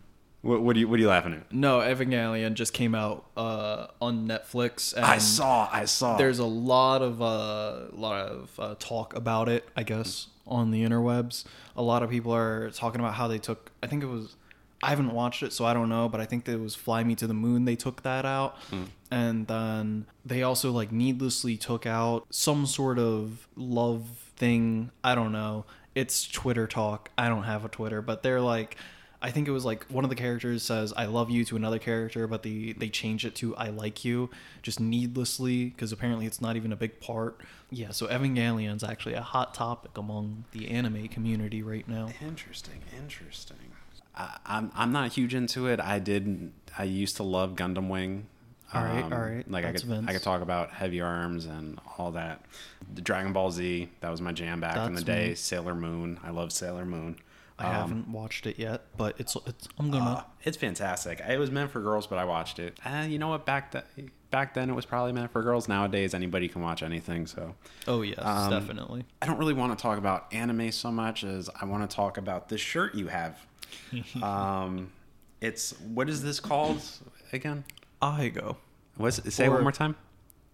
What, what are you what are you laughing at? No, Evangelion just came out uh, on Netflix. And I saw I saw. There's a lot of uh, lot of uh, talk about it, I guess, on the interwebs. A lot of people are talking about how they took. I think it was. I haven't watched it, so I don't know. But I think that it was "Fly Me to the Moon." They took that out, hmm. and then they also like needlessly took out some sort of love thing. I don't know. It's Twitter talk. I don't have a Twitter, but they're like. I think it was like one of the characters says "I love you" to another character, but they they change it to "I like you" just needlessly because apparently it's not even a big part. Yeah, so Evangelion's actually a hot topic among the anime community right now. Interesting, interesting. I, I'm I'm not huge into it. I did. I used to love Gundam Wing. Um, All right, all right. Like That's I could Vince. I could talk about Heavy Arms and all that. The Dragon Ball Z that was my jam back in the day. me. Sailor Moon. I love Sailor Moon. I Um, haven't watched it yet, but it's it's I'm gonna. uh, it's fantastic. It was meant for girls, but I watched it. Uh, you know what? Back then, back then it was probably meant for girls. Nowadays, anybody can watch anything. So oh yes, um, definitely. I don't really want to talk about anime so much as I want to talk about this shirt you have. [laughs] um, it's what is this called again? Ahigo. What's it, say it Or- one more time?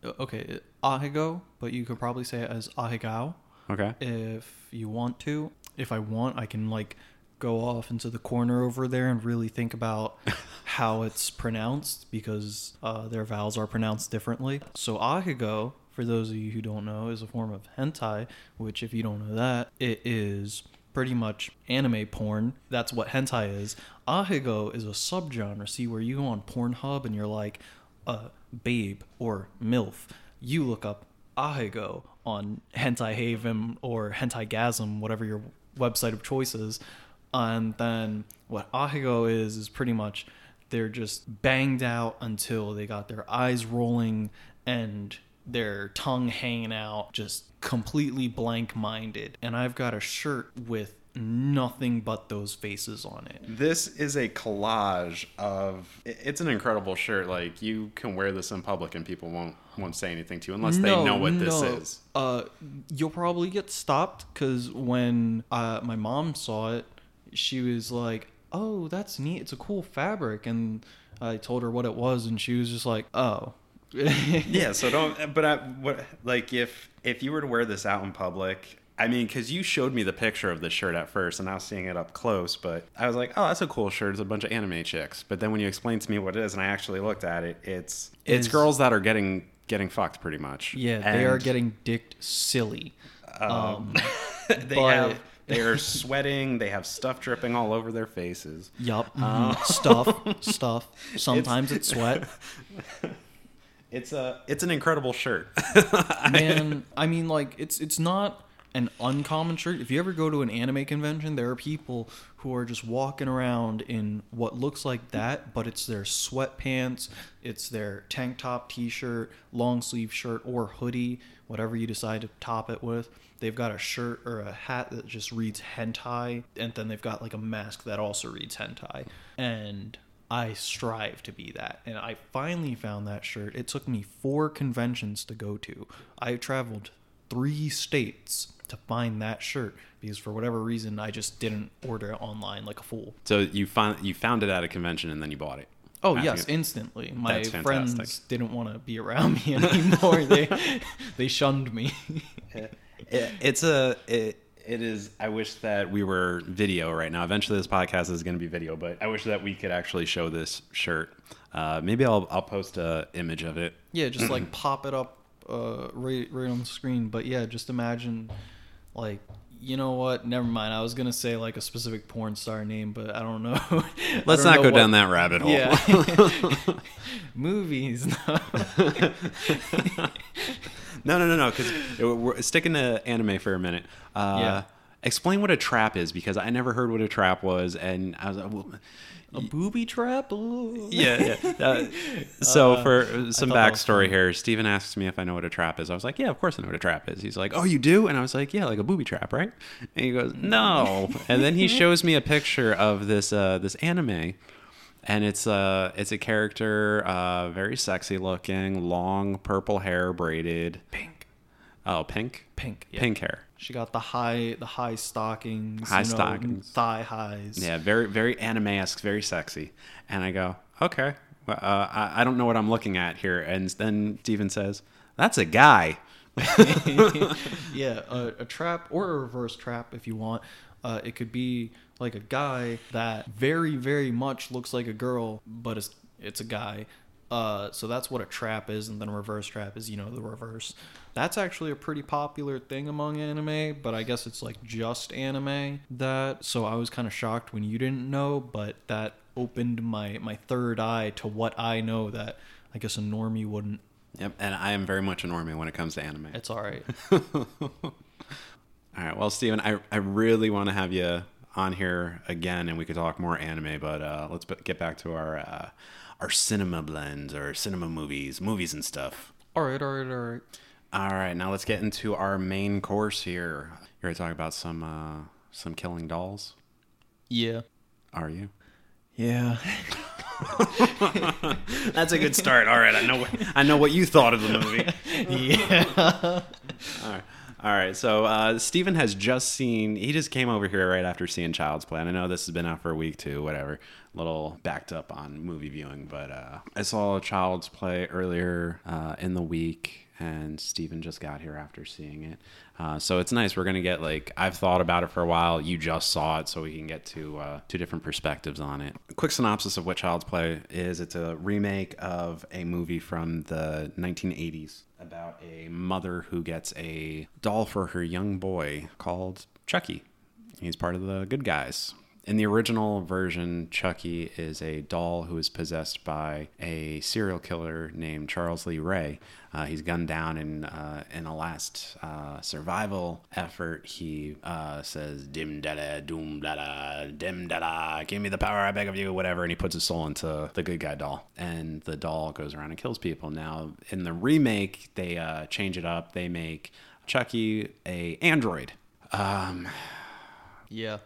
Uh, Okay, Ahigo, but you could probably say it as Ahigao Okay. if you want to. If I want, I can like go off into the corner over there and really think about [laughs] how it's pronounced because uh, their vowels are pronounced differently. So Ahigo, for those of you who don't know, is a form of hentai, which if you don't know that, it is pretty much anime porn. That's what hentai is. Ahigo is a subgenre. See where you go on Pornhub and you're like, uh, babe or MILF. You look up Ahigo on Hentai Haven or Hentai Gasm, whatever your website of choices. And then what Ahigo is, is pretty much they're just banged out until they got their eyes rolling and their tongue hanging out, just completely blank minded. And I've got a shirt with nothing but those faces on it. This is a collage of. It's an incredible shirt. Like you can wear this in public and people won't won't say anything to you unless they know what this no. is. Uh, you'll probably get stopped because when uh, my mom saw it, she was like, "Oh, that's neat. It's a cool fabric." And I told her what it was, and she was just like, "Oh." [laughs] yeah so don't but i what like if if you were to wear this out in public i mean because you showed me the picture of the shirt at first and i was seeing it up close but i was like oh that's a cool shirt it's a bunch of anime chicks but then when you explained to me what it is and i actually looked at it it's it's Is- girls that are getting getting fucked pretty much Yeah, they are getting dicked silly. Um, [laughs] they but- have [laughs] they are sweating they have stuff dripping all over their faces yup. Uh, mhm, [laughs] stuff, stuff. Sometimes it's sweat. it's a it's an incredible shirt man i mean like it's it's not an uncommon shirt if you ever go to an anime convention there are people who are just walking around in what looks like that but it's their sweatpants it's their tank top t-shirt long sleeve shirt or hoodie whatever you decide to top it with they've got a shirt or a hat that just reads hentai and then they've got like a mask that also reads hentai and I strive to be that. And I finally found that shirt. It took me four conventions to go to. I traveled three states to find that shirt because for whatever reason I just didn't order it online like a fool. So you found you found it at a convention and then you bought it. Oh yes, you- instantly. My friends didn't want to be around [laughs] me anymore. they [laughs] they shunned me. [laughs] It- it's a it, it is i wish that we were video right now eventually this podcast is going to be video but i wish that we could actually show this shirt uh, maybe i'll i'll post a image of it yeah, just like [clears throat] pop it up uh, right right on the screen. But yeah, just imagine like you know what? Never mind. I was gonna say like a specific porn star name, but I don't know. [laughs] Let's don't not know go what- down that rabbit hole Yeah. [laughs] [laughs] Movies. no no no no because we're sticking to anime for a minute uh, Yeah. explain what a trap is because i never heard what a trap was and i was like well, a booby trap. Ooh. yeah, yeah. [laughs] Uh, so Uh, for some thought that was backstory here, Steven asks me if I know what a trap is. I was like, yeah, of course I know what a trap is. He's like, oh, you do? And I was like, yeah, like a booby trap, right? And he goes, no. [laughs] and then he shows me a picture of this uh, this anime, and it's uh it's a character, uh, very sexy looking, long purple hair, braided. Pink. Oh, pink, Pink. Yeah. pink hair. She got the high the high stockings. High you know, stockings. Thigh highs. Yeah, very very anime esque, very sexy. And I go, okay, well, uh, I, I don't know what I'm looking at here. And then Steven says, that's a guy. [laughs] [laughs] yeah, a, a trap or a reverse trap if you want. Uh, it could be like a guy that very, very much looks like a girl, but it's it's a guy. Uh, so that's what a trap is, and then a reverse trap is you know the reverse. That's actually a pretty popular thing among anime, but I guess it's like just anime that. So I was kind of shocked when you didn't know, but that opened my my third eye to what I know that I guess a normie wouldn't. Yep, and I am very much a normie when it comes to anime. It's all right. [laughs] All right, well, Steven, I, I really want to have you on here again, and we could talk more anime. But uh, let's get back to our uh, our cinema blends or cinema movies, movies and stuff. all right, all right, all right. All right, now let's get into our main course here. You're going to talk about some uh, some killing dolls. Yeah. Are you? Yeah. [laughs] That's a good start. All right, I know what, I know what you thought of the movie. [laughs] yeah. All right. All right. So uh, has just seen. He just came over here right after seeing Child's Play. And I know this has been out for a week too. Whatever. A little backed up on movie viewing, but uh, I saw Child's Play earlier uh, in the week, and Steven just got here after seeing it. Uh, so it's nice. We're gonna get like I've thought about it for a while. You just saw it, so we can get to uh, two different perspectives on it. Quick synopsis of what Child's Play is: It's a remake of a movie from the 1980s about a mother who gets a doll for her young boy called Chucky. He's part of the good guys. In the original version, Chucky is a doll who is possessed by a serial killer named Charles Lee Ray. Uh, he's gunned down in uh, in a last uh, survival effort. He uh, says "dim da da doom da da dim da da, give me the power, I beg of you," whatever, and he puts his soul into the good guy doll, and the doll goes around and kills people. Now, in the remake, they uh, change it up. They make Chucky a android. Um, Yeah.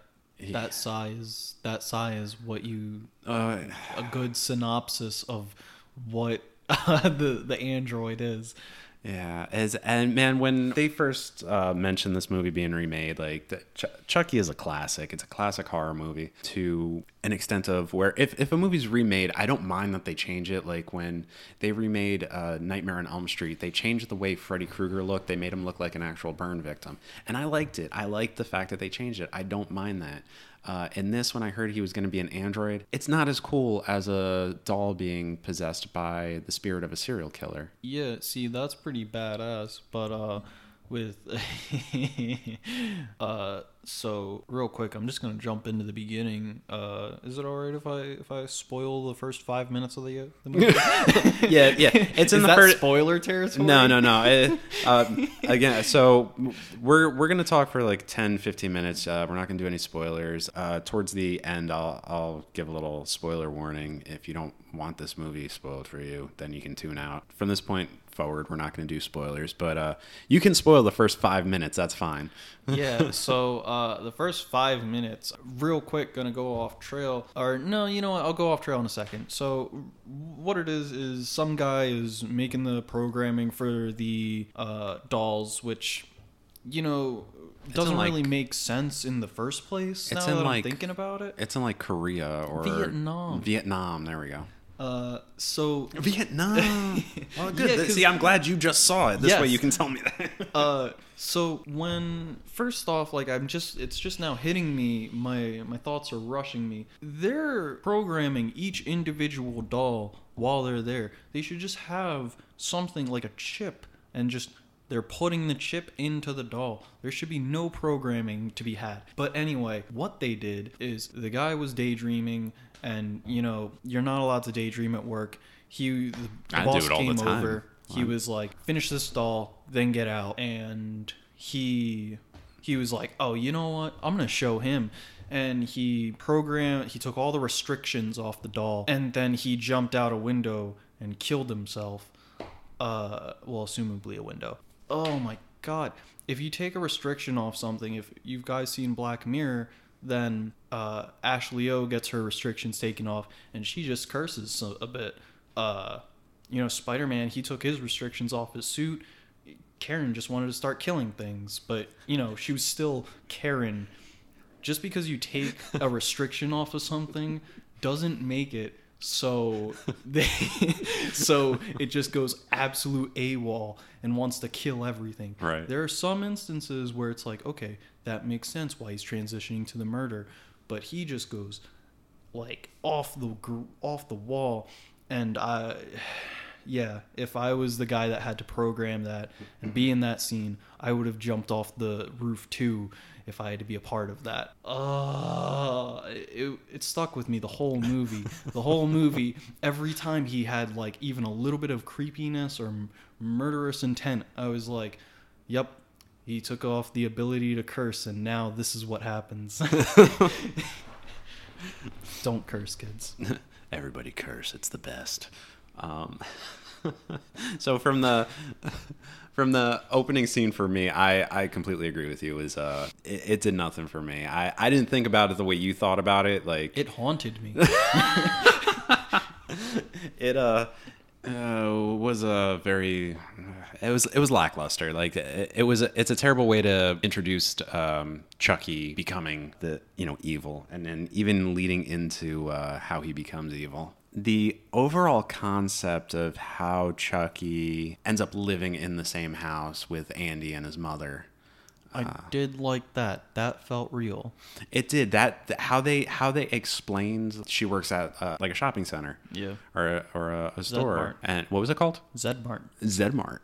That size that sigh is what you uh, a good synopsis of what [laughs] the the android is. Yeah, as and man, when they first uh, mentioned this movie being remade, like the, Ch- Chucky is a classic. It's a classic horror movie to an extent of where if, if a movie's remade, I don't mind that they change it. Like when they remade uh, Nightmare on Elm Street, they changed the way Freddy Krueger looked. They made him look like an actual burn victim, and I liked it. I liked the fact that they changed it. I don't mind that. Uh, in this, when I heard he was going to be an android, it's not as cool as a doll being possessed by the spirit of a serial killer. Yeah, see that's pretty badass, but uh with [laughs] uh so real quick i'm just gonna jump into the beginning uh is it all right if i if i spoil the first five minutes of the, uh, the movie [laughs] yeah, yeah. [laughs] It's in the first. spoiler territory No, no, no. It- uh, [laughs] again, so we're we're gonna talk for like 10, 15 minutes. Uh, we're not gonna do any spoilers. Uh, towards the end, I'll I'll give a little spoiler warning. If you don't want this movie spoiled for you, then you can tune out. From this point forward, we're not gonna do spoilers, but uh, you can spoil the first five minutes. That's fine. yeah so uh the first five minutes real quick gonna go off trail or no you know what i'll go off trail in a second so what it is is some guy is making the programming for the uh dolls which you know, It's doesn't like- really make sense in the first place. It's now in, like- I'm thinking about it. It's in like Korea or Vietnam. Vietnam. There we go. Uh, so [laughs] Vietnam. well, [laughs] good. Yeah, See, I'm glad you just saw it. This way you can tell me that. [laughs] uh so when first off like i'm just it's just now hitting me my my thoughts are rushing me they're programming each individual doll while they're there they should just have something like a chip and just they're putting the chip into the doll. There should be no programming to be had. But anyway, what they did is the guy was daydreaming, and you know you're not allowed to daydream at work. He the, the boss the came time. over. He was like, finish this doll, then get out. And he he was like, oh, you know what? I'm gonna show him. And he programmed. He took all the restrictions off the doll, and then he jumped out a window and killed himself. Uh, well, assumably a window. Oh my god! If you take a restriction off something, if you've guys seen Black Mirror, then uh, Ashley O gets her restrictions taken off, and she just curses a, a bit. Uh, you know, Spider Man, he took his restrictions off his suit. Karen just wanted to start killing things, but you know, she was still Karen. Just because you take a restriction off of something doesn't make it so [laughs] they so it just goes absolute AWOL and wants to kill everything. Right. There are some instances where it's like, okay, that makes sense why he's transitioning to the murder, but he just goes like off the off the wall and I [sighs] yeah, if I was the guy that had to program that and be in that scene, I would have jumped off the roof too if I had to be a part of that. Uh, it, it stuck with me the whole movie. the whole movie, every time he had like even a little bit of creepiness or m- murderous intent, I was like, yep, he took off the ability to curse and now this is what happens. [laughs] Don't curse, kids. [laughs] Everybody curse. It's the best. Um, [laughs] so from the from the opening scene for me, I, I completely agree with you. Is uh, it, it did nothing for me. I, I didn't think about it the way you thought about it. Like It haunted me. [laughs] it uh, uh was a very it was it was lackluster like it, it was a, it's a terrible way to introduce um chucky becoming the you know evil and then even leading into uh how he becomes evil the overall concept of how chucky ends up living in the same house with andy and his mother I did like that. That felt real. it did that th- how they how they explained she works at uh, like a shopping center Yeah. or a, or a, a store Zedmart. and what was it called Zedmart. Zedmart.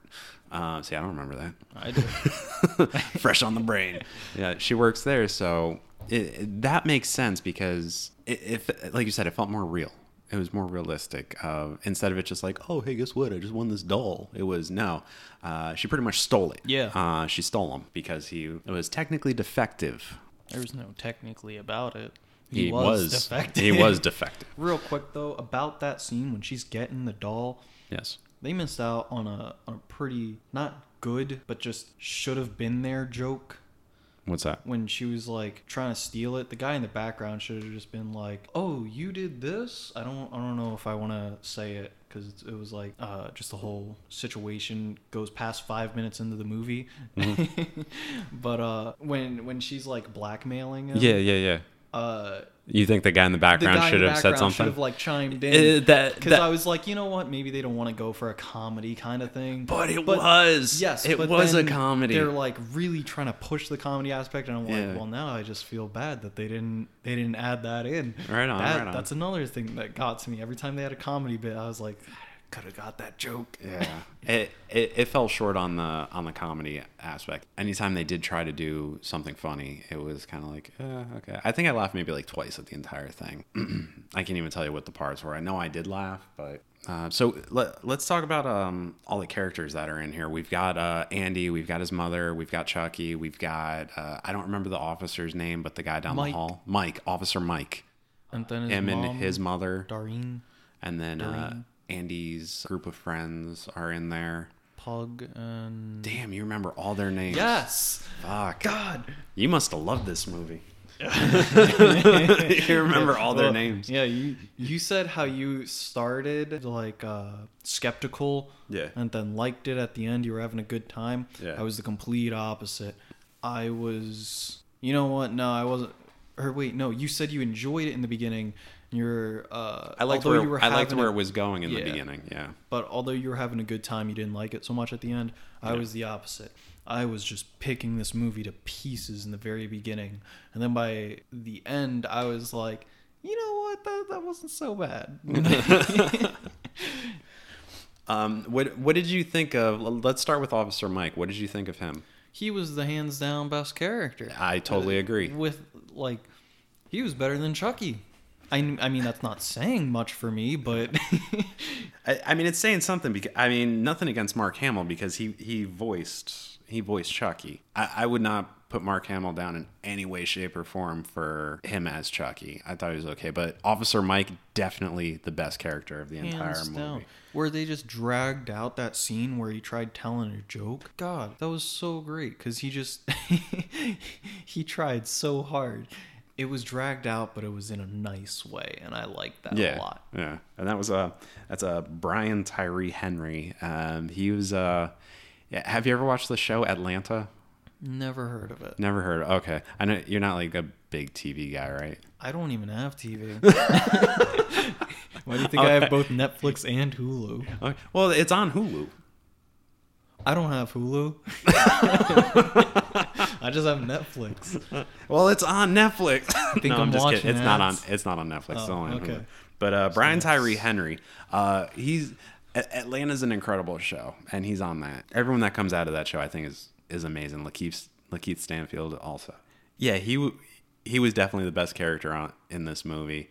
Uh, see, I don't remember that. I do. [laughs] Fresh on the brain. Yeah, she works there, so it, it- that makes sense because it, if, like you said, it felt more real. It was more realistic. Uh, instead of it just like, oh, hey, guess what? I just won this doll. It was no. Uh, she pretty much stole it. Yeah. Uh, she stole him because he it was technically defective. There's no technically about it. He, was, defective. He was defective. [laughs] Real quick though, about that scene when she's getting the doll, Yes. they missed out on a on a pretty not good, but just should have been there joke. What's that? When she was like trying to steal it, the guy in the background should have just been like, "Oh, you did this." I don't, I don't know if I want to say it because it was like uh, just the whole situation goes past five minutes into the movie. [laughs] but uh, when when she's like blackmailing him, Yeah, yeah, yeah. Uh, You think the guy in the background should the have said background should something? have like chimed Uh, in that- because I was like, you know what, maybe they don't want to go for a comedy kind of thing. But it was. Yes, It but was a comedy. They're like really trying to push the comedy aspect, and I'm Yeah. like, well, now I just feel bad that they didn't they didn't add that in. Right on, That- right on. That's another thing that got to me. Every time they had a comedy bit, I was like, could have got that joke. Yeah, [laughs] it, it it fell short on the on the comedy aspect. Anytime they did try to do something funny, it was kind of like, uh, okay. I think I laughed maybe like twice at the entire thing. [clears throat] I can't even tell you what the parts were. I know I did laugh, but uh, so let, let's talk about um, all the characters that are in here. We've got uh, Andy, we've got his mother, we've got Chucky, we've got uh, I don't remember the officer's name, but the guy down Mike. the hall, Mike, Officer Mike, And then his him mom, and his mother, Darlene, and then uh, Doreen. Andy's group of friends are in there. Pug, and Damn, you remember all their names. yes, Fuck. God, You must have loved this movie. [laughs] you remember all their Well, names. Yeah, you you said how you started like uh, skeptical, Yeah. and then liked it at the end. You were having a good time. Yeah. I was the complete opposite. I was. You know what? No, I wasn't. Or wait, no. You said you enjoyed it in the beginning. You're. Uh, I liked where you were I liked where a- it was going in Yeah. the beginning. Yeah. But although you were having a good time, you didn't like it so much at the end. I Yeah. was the opposite. I was just picking this movie to pieces in the very beginning, and then by the end, I was like, you know what? That that wasn't so bad. [laughs] Um, what what did you think of? Let's start with Officer Mike. What did you think of him? he was the hands down best character. I totally agree. With like, he was better than Chucky. I, I mean that's not saying much for me, but [laughs] I, I mean, it's saying something because I mean, nothing against Mark Hamill because he he voiced he voiced Chucky. I, I would not put Mark Hamill down in any way, shape, or form for him as Chucky. I thought he was okay, but Officer Mike definitely the best character of the entire movie. down. Where they just dragged out that scene where he tried telling a joke. God, that was so great because he just [laughs] he tried so hard. It was dragged out, but it was in a nice way, and I liked that yeah, a lot. Yeah, and that was a that's a Brian Tyree Henry. Um, he was uh, yeah. Have you ever watched the show Atlanta? Never heard of it. Never heard. Okay, I know you're not like a big TV guy, right? I don't even have TV. [laughs] Why do you think I have both Netflix and Hulu? Okay. Well, it's on Hulu. I don't have Hulu. [laughs] I just have Netflix. Well, it's on Netflix. [laughs] think no, I'm, I'm just kidding. watching It's not on. ads? It's not on Netflix. it's Oh, only on okay. Hulu. But uh, Brian Tyree Henry, uh, he's A- Atlanta's an incredible show, and he's on that. Everyone that comes out of that show, I think, is is amazing. Lakeith Lakeith Stanfield also. Yeah, he he was definitely the best character on in this movie.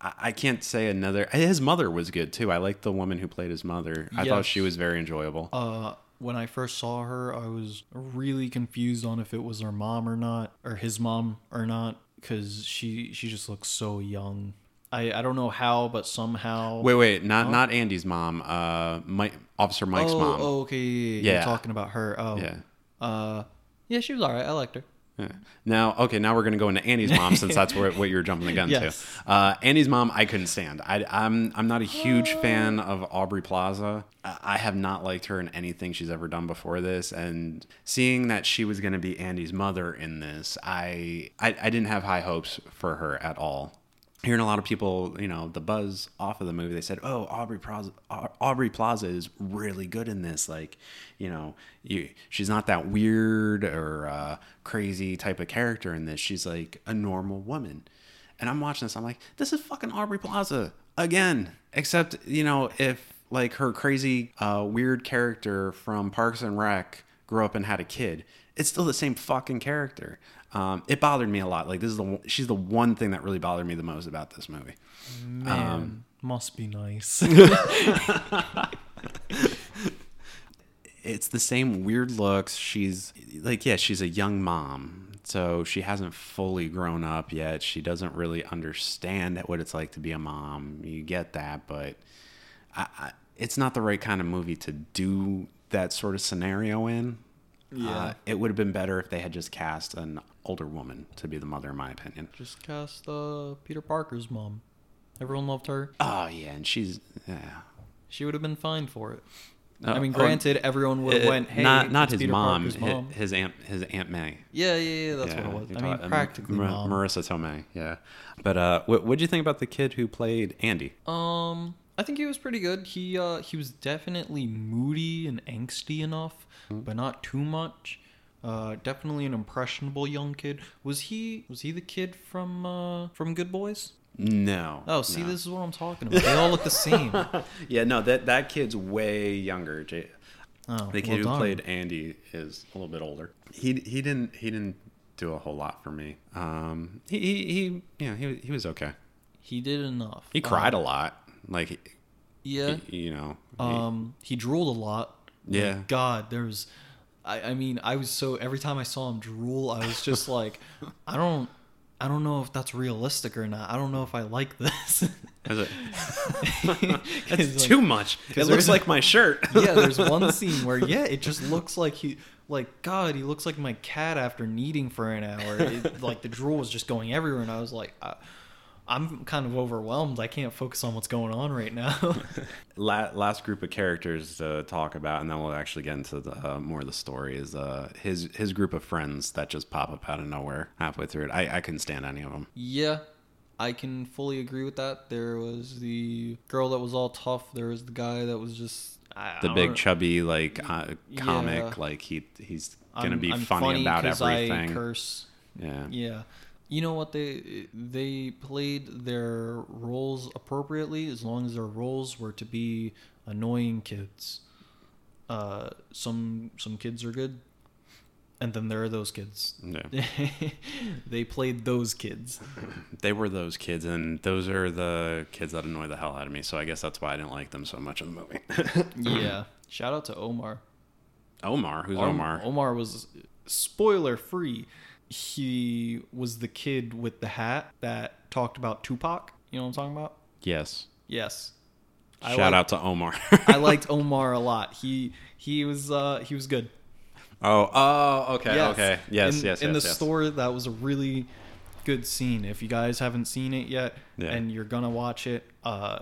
I, I can't say another. His mother was good too. I liked the woman who played his mother. I thought she was very enjoyable. Uh, when I first saw her, I was really confused on if it was her mom or not, or his mom or not, because she she just looks so young. I I don't know how, but somehow. Wait, wait, not not Andy's mom. Uh, Mike, Officer Mike's oh, mom. Oh, okay. Yeah. Yeah. You're talking about her. Oh. Yeah. Uh, yeah, she was alright. I liked her. Yeah. Now, okay, now we're gonna go into Annie's mom since that's what, what you're jumping the gun [laughs] Yes. to. Uh, Andy's mom, I couldn't stand. I, I'm I'm not a huge fan of Aubrey Plaza. I I have not liked her in anything she's ever done before this, and seeing that she was gonna be Andy's mother in this, I I, I didn't have high hopes for her at all. Hearing a lot of people, you know, the buzz off of the movie, they said, "Oh, Aubrey Plaza, Aubrey Plaza is really good in this. Like, you know, you, she's not that weird or uh, crazy type of character in this. She's like a normal woman." And I'm watching this, I'm like, "This is fucking Aubrey Plaza again." Except, you know, if like her crazy, uh, weird character from Parks and Rec grew up and had a kid, it's still the same fucking character. Um, it bothered me a lot. Like this is the she's the one thing that really bothered me the most about this movie. Man, Um, must be nice. [laughs] It's the same weird looks. She's like, yeah, she's a young mom, so she hasn't fully grown up yet. She doesn't really understand what it's like to be a mom. You get that, but I, I, it's not the right kind of movie to do that sort of scenario in. Yeah. Uh, it would have been better if they had just cast an older woman to be the mother, in my opinion. Just cast uh, Peter Parker's mom. Everyone loved her. Oh yeah, and she's yeah. She would have been fine for it. Uh, I mean, granted, everyone would have Uh, went, "Hey, not not his Peter mom, Parker's mom." his aunt his aunt May. Yeah, yeah, yeah. That's Yeah, what it was. I mean, um, practically Mar- mom. Marisa Tomei. Yeah, but uh, what what'd you think about the kid who played Andy? Um, I think he was pretty good. He uh he was definitely moody and angsty enough, Hmm. but not too much. Uh, definitely an impressionable young kid. Was he was he the kid from uh from Good Boys? No. Oh, see, no. this is what I'm talking about. They all look the same. [laughs] yeah, no that that kid's way younger. Oh, the kid well who done. played Andy is a little bit older. He he didn't he didn't do a whole lot for me. Um, he he, he yeah he he was okay. He did enough. He cried Um, a lot. Like Yeah. he- you know. he- Um, he drooled a lot. Yeah. God, there was. I, I mean, I was so every time I saw him drool, I was just [laughs] like, I don't, I don't know if that's realistic or not. I don't know if I like this. Is [laughs] That's like, too much. It looks like my shirt. [laughs] yeah, there's one scene where yeah, it just looks like he, like God, he looks like my cat after kneading for an hour. It, like the drool was just going everywhere, and I was like, I, I'm kind of overwhelmed. I can't focus on what's going on right now. [laughs] La- last group of characters to talk about, and then we'll actually get into the, uh, more of the story. Is uh, his his group of friends that just pop up out of nowhere halfway through it. I, I couldn't stand any of them. yeah, I can fully agree with that. There was the girl that was all tough. There was the guy that was just I, I The don't big chubby like uh, comic, Yeah. like he he's gonna I'm- be I'm funny, about 'cause I everything. curse. Yeah. Yeah. You know what they they played their roles appropriately as long as their roles were to be annoying kids. Uh, some some kids are good, and then there are those kids. Yeah. [laughs] they played those kids. [laughs] They were those kids, and those are the kids that annoy the hell out of me. So I guess that's why I didn't like them so much in the movie. [laughs] yeah. Shout out to Omar. Omar, who's Om- Omar? Omar was spoiler free. He was the kid with the hat that talked about Tupac. You know what I'm talking about? Yes. Yes. I Shout like- out to Omar. I [laughs] liked Omar a lot. He he was uh he was good. oh, oh, okay, Yes. okay, yes, in, yes, In yes, the yes. store, that was a really good scene. If you guys haven't seen it yet Yeah. and you're gonna watch it, uh,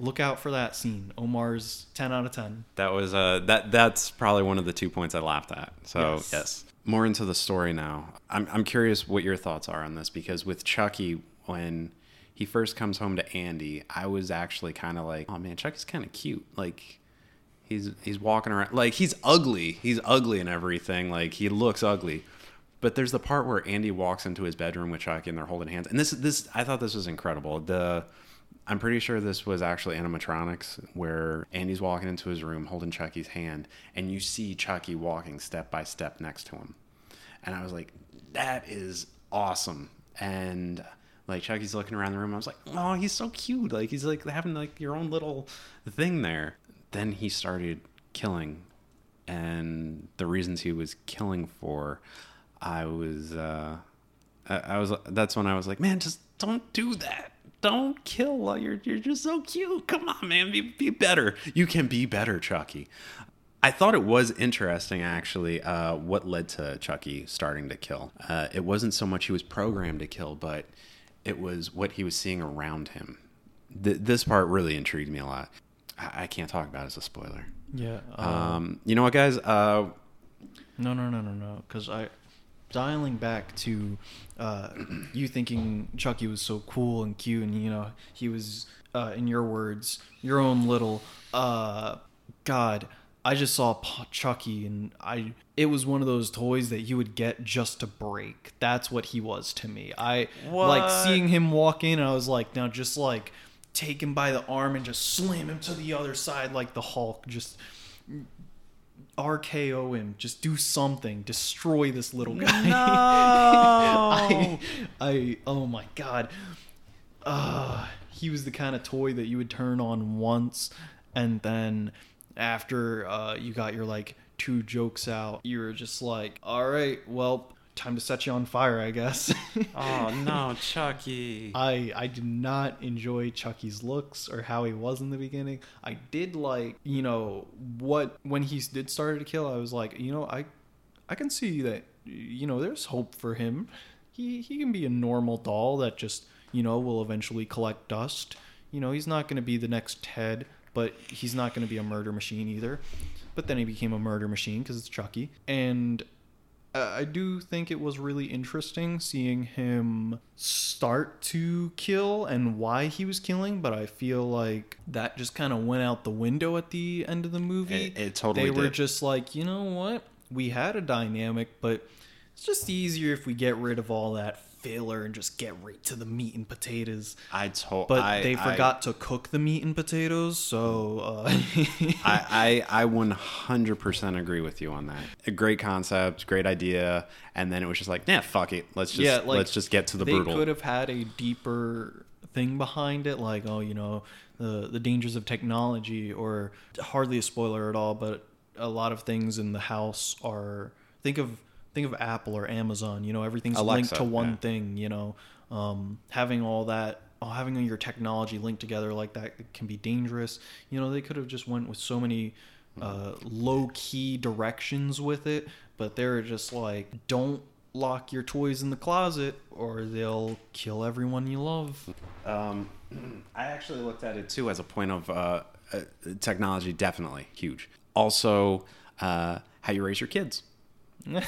look out for that scene. Omar's ten out of ten. That was uh that that's probably one of the two points I laughed at. So Yes. yes. More into the story now. I'm I'm curious what your thoughts are on this because with Chucky when he first comes home to Andy, I was actually kind of like, oh man, Chucky's kind of cute. Like he's he's walking around like he's ugly. He's ugly and everything. Like he looks ugly. But there's the part where Andy walks into his bedroom with Chucky and they're holding hands. And this this I thought this was incredible. The I'm pretty sure this was actually animatronics where Andy's walking into his room holding Chucky's hand and you see Chucky walking step by step next to him. And I was like, that is awesome. And like Chucky's looking around the room. I was like, oh, he's so cute. Like he's like having like your own little thing there. Then he started killing and the reasons he was killing for, I was, uh, I, I was. That's when I was like, man, just don't do that. Don't kill. You're you're just so cute. Come on, man, be be better. You can be better, Chucky. I thought it was interesting, actually, uh, what led to Chucky starting to kill. Uh, it wasn't so much he was programmed to kill, but it was what he was seeing around him. Th- this part really intrigued me a lot. I, I can't talk about it as a spoiler. Yeah. Um, you know what, guys? Uh, No, no, no, no, no. Because I, dialing back to uh, you thinking Chucky was so cool and cute, and you know he was, uh, in your words, your own little. Uh, God, I just saw Chucky, and I. It was one of those toys that you would get just to break. That's what he was to me. I like seeing him walk in. I was like, now just like take him by the arm and just slam him to the other side like the Hulk. Just RKO him. Just do something. Destroy this little guy. No. [laughs] I, I, oh my god. Uh, he was the kind of toy that you would turn on once, and then after uh, you got your like two jokes out, you were just like, all right, well, time to set you on fire, I guess. [laughs] oh no, Chucky. I I did not enjoy Chucky's looks or how he was in the beginning. I did like, you know, what when he did start to kill, I was like, you know, I I can see that you know, there's hope for him. He he can be a normal doll that just, you know, will eventually collect dust. You know, he's not going to be the next Ted, but he's not going to be a murder machine either. But then he became a murder machine because it's Chucky. And I do think it was really interesting seeing him start to kill and why he was killing, but I feel like that just kind of went out the window at the end of the movie. It- it totally They were did. just like, you know what? We had a dynamic, but it's just easier if we get rid of all that filler and just get right to the meat and potatoes. I told, But I, they I- forgot to cook the meat and potatoes, so uh, [laughs] I, I I 100% agree with you on that. A great concept, great idea, and then it was just like, nah, fuck it. Let's just yeah, like let's just get to the they brutal. could have had a deeper thing behind it, like oh, you know, the the dangers of technology, or hardly a spoiler at all, but a lot of things in the house are think of think of Apple or Amazon. You know, everything's linked to one yeah. thing. You know, um, having all that. oh, Having your technology linked together like that can be dangerous. You know, they could have just went with so many uh, low key directions with it, but they're just like, don't lock your toys in the closet or they'll kill everyone you love. Um, [clears throat] I actually looked at it too as a point of uh, uh, technology, definitely huge. Also, uh, how you raise your kids. No,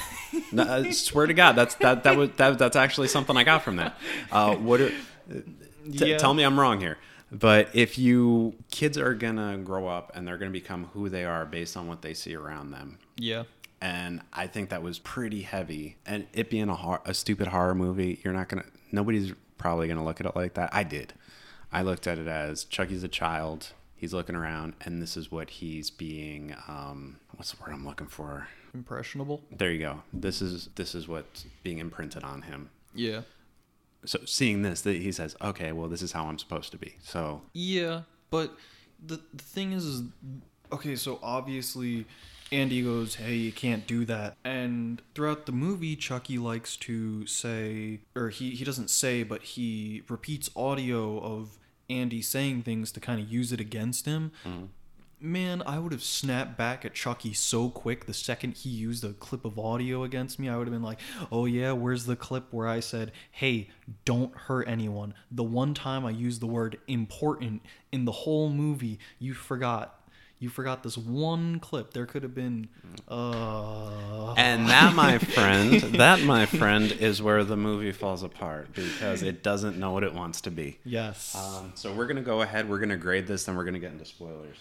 I swear to God, that's that that was that, that's actually something I got from that. Uh, what? Are, t- Yeah. Tell me I'm wrong here. But if you kids are gonna grow up and they're gonna become who they are based on what they see around them, Yeah. and I think that was pretty heavy. And it being a hor- a stupid horror movie, you're not gonna. Nobody's probably gonna look at it like that. I did. I looked at it as Chucky's a child. He's looking around, and this is what he's being. Um, what's the word I'm looking for? Impressionable. There you go. This is this is what's being imprinted on him. Yeah. So seeing this, that he says, "Okay, well, this is how I'm supposed to be." So Yeah, but the the thing is, is okay. So obviously, Andy goes, "Hey, you can't do that." And throughout the movie, Chucky likes to say, or he he doesn't say, but he repeats audio of Andy saying things to kind of use it against him. Mm-hmm. Man, I would have snapped back at Chucky so quick the second he used a clip of audio against me. I would have been like, oh, yeah, where's the clip where I said, hey, don't hurt anyone? The one time I used the word important in the whole movie, you forgot. You forgot this one clip. There could have been, uh. And that, my [laughs] friend, that, my friend, is where the movie falls apart because it doesn't know what it wants to be. Yes. Um, so we're gonna go ahead. We're gonna grade this, then we're gonna get into spoilers.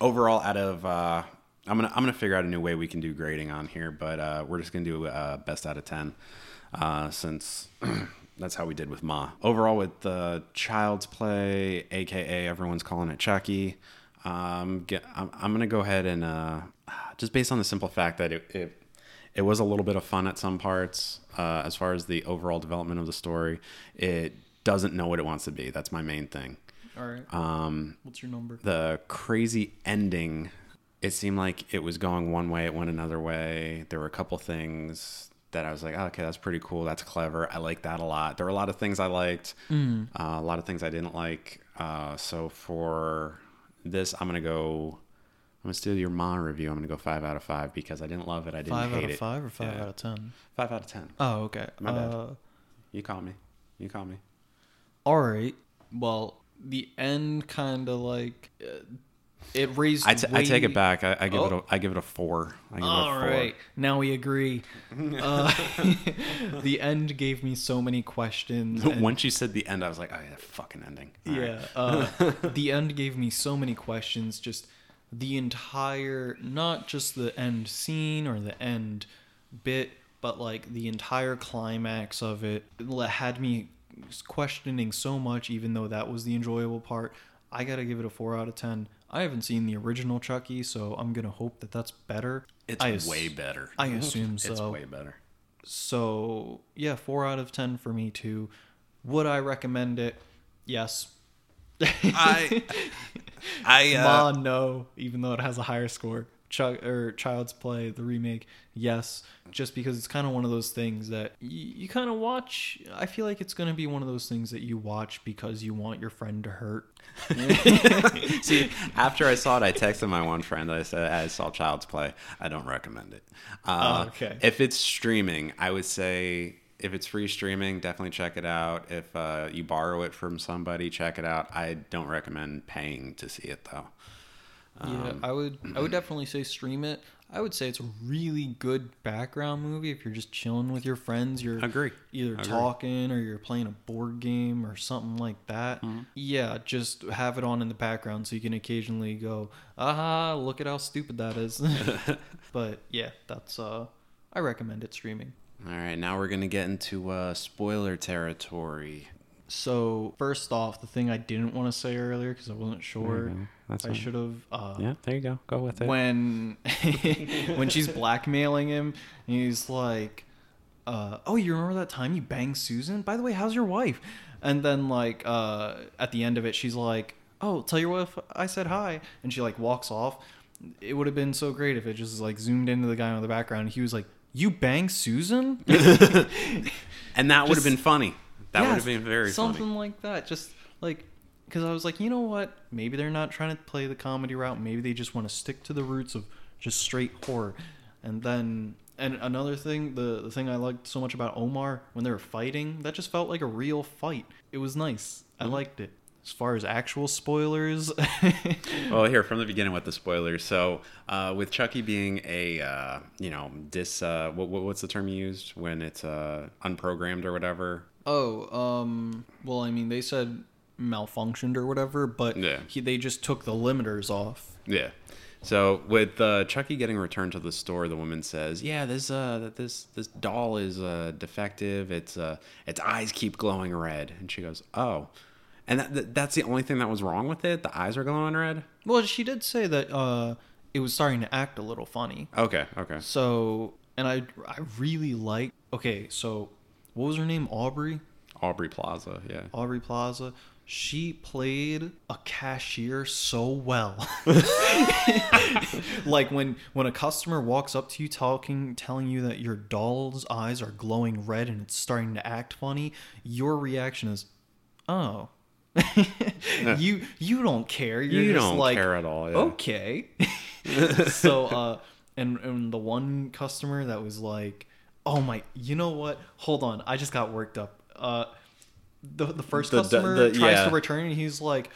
Overall, out of uh, I'm gonna I'm gonna figure out a new way we can do grading on here, but uh, we're just gonna do uh, best out of ten, uh, since [clears throat] that's how we did with Ma. Overall, with the Child's Play, aka everyone's calling it Chucky. Um, get, I'm, I'm gonna go ahead and uh, just based on the simple fact that it, it it was a little bit of fun at some parts uh, as far as the overall development of the story. It doesn't know what it wants to be. That's my main thing. All right. Um, What's your number? the crazy ending, it seemed like it was going one way, it went another way. There were a couple things that I was like, oh, okay, that's pretty cool. That's clever. I like that a lot. There were a lot of things I liked, uh, a lot of things I didn't like. Uh, so for this, I'm going to go. I'm gonna steal your Ma review. I'm gonna go five out of five because I didn't love it. I didn't Five hate out of it. five or five Yeah. out of ten? Five out of ten. Oh, okay. My bad. Uh, You call me. You call me. All right. Well, the end kind of like uh, it raised. I, t- I take it back. I, I give it Oh. a I give it a four. I give All it a four. right, now we agree. [laughs] Uh, [laughs] the end gave me so many questions. [laughs] and- Once you said the end, I was like, oh yeah, fucking ending. All right. yeah, uh, the end gave me so many questions. Just the entire, not just the end scene or the end bit, but like the entire climax of it had me questioning so much. Even though that was the enjoyable part, I gotta give it a four out of ten. I haven't seen the original Chucky, so I'm gonna hope that that's better. It's I ass- way better. I assume [laughs] so. It's way better. So yeah, four out of ten for me too. Would I recommend it? Yes. I [laughs] I uh, Ma, no. Even though it has a higher score. Ch- or Child's Play, the remake, yes. Just because it's kind of one of those things that y- you kind of watch. I feel like it's going to be one of those things that you watch because you want your friend to hurt. [laughs] see [laughs] after I saw it, I texted my one friend. I said I saw Child's Play. I don't recommend it. Uh, Oh, okay. If it's streaming, I would say if it's free streaming, definitely check it out. If uh, you borrow it from somebody, check it out. I don't recommend paying to see it though. Yeah, I would. I would definitely say stream it. I would say it's a really good background movie if you're just chilling with your friends. You're Agree. either Agree. talking or you're playing a board game or something like that. Mm-hmm. Yeah, just have it on in the background so you can occasionally go, aha, look at how stupid that is. [laughs] but yeah, that's uh I recommend it streaming. All right, now we're gonna get into uh, spoiler territory. So first off, the thing I didn't want to say earlier because I wasn't sure, go. That's I fine. should have. Uh, Yeah, there you go. Go with it. when [laughs] when she's blackmailing him and he's like uh, oh you remember that time you banged susan by the way how's your wife and then like uh, at the end of it she's like oh tell your wife i said hi and she like walks off it would have been so great if it just like zoomed into the guy in the background and he was like you banged susan [laughs] [laughs] and that would have been funny. That would have been very something funny. like that. Just like because I was like, you know what? Maybe they're not trying to play the comedy route. Maybe they just want to stick to the roots of just straight horror. And then And another thing, the the thing I liked so much about Omar when they were fighting, that just felt like a real fight. It was nice. I liked it. As far as actual spoilers, [laughs] Well, here from the beginning with the spoilers. So, uh, with Chucky being a, uh, you know, dis, uh, what, what, what's the term you used when it's uh, unprogrammed or whatever? Oh, um, well, I mean, they said malfunctioned or whatever, but Yeah. he, they just took the limiters off. Yeah. So with uh, Chucky getting returned to the store, the woman says, "Yeah, this uh, this this doll is uh, defective. Its uh, its eyes keep glowing red." And she goes, "Oh." And that, that, that's the only thing that was wrong with it. The eyes are glowing red. Well, she did say that uh, it was starting to act a little funny. Okay, okay. So, and I I really like. Okay, so what was her name? Aubrey. Aubrey Plaza, yeah. Aubrey Plaza. She played a cashier so well. [laughs] like when when a customer walks up to you talking telling you that your doll's eyes are glowing red and it's starting to act funny, your reaction is, "Oh." [laughs] you you don't care. You're You just don't like, care at all. Yeah. okay [laughs] so uh and and the one customer that was like oh my you know what hold on i just got worked up uh the the first The- the- customer the- tries yeah. to return and he's like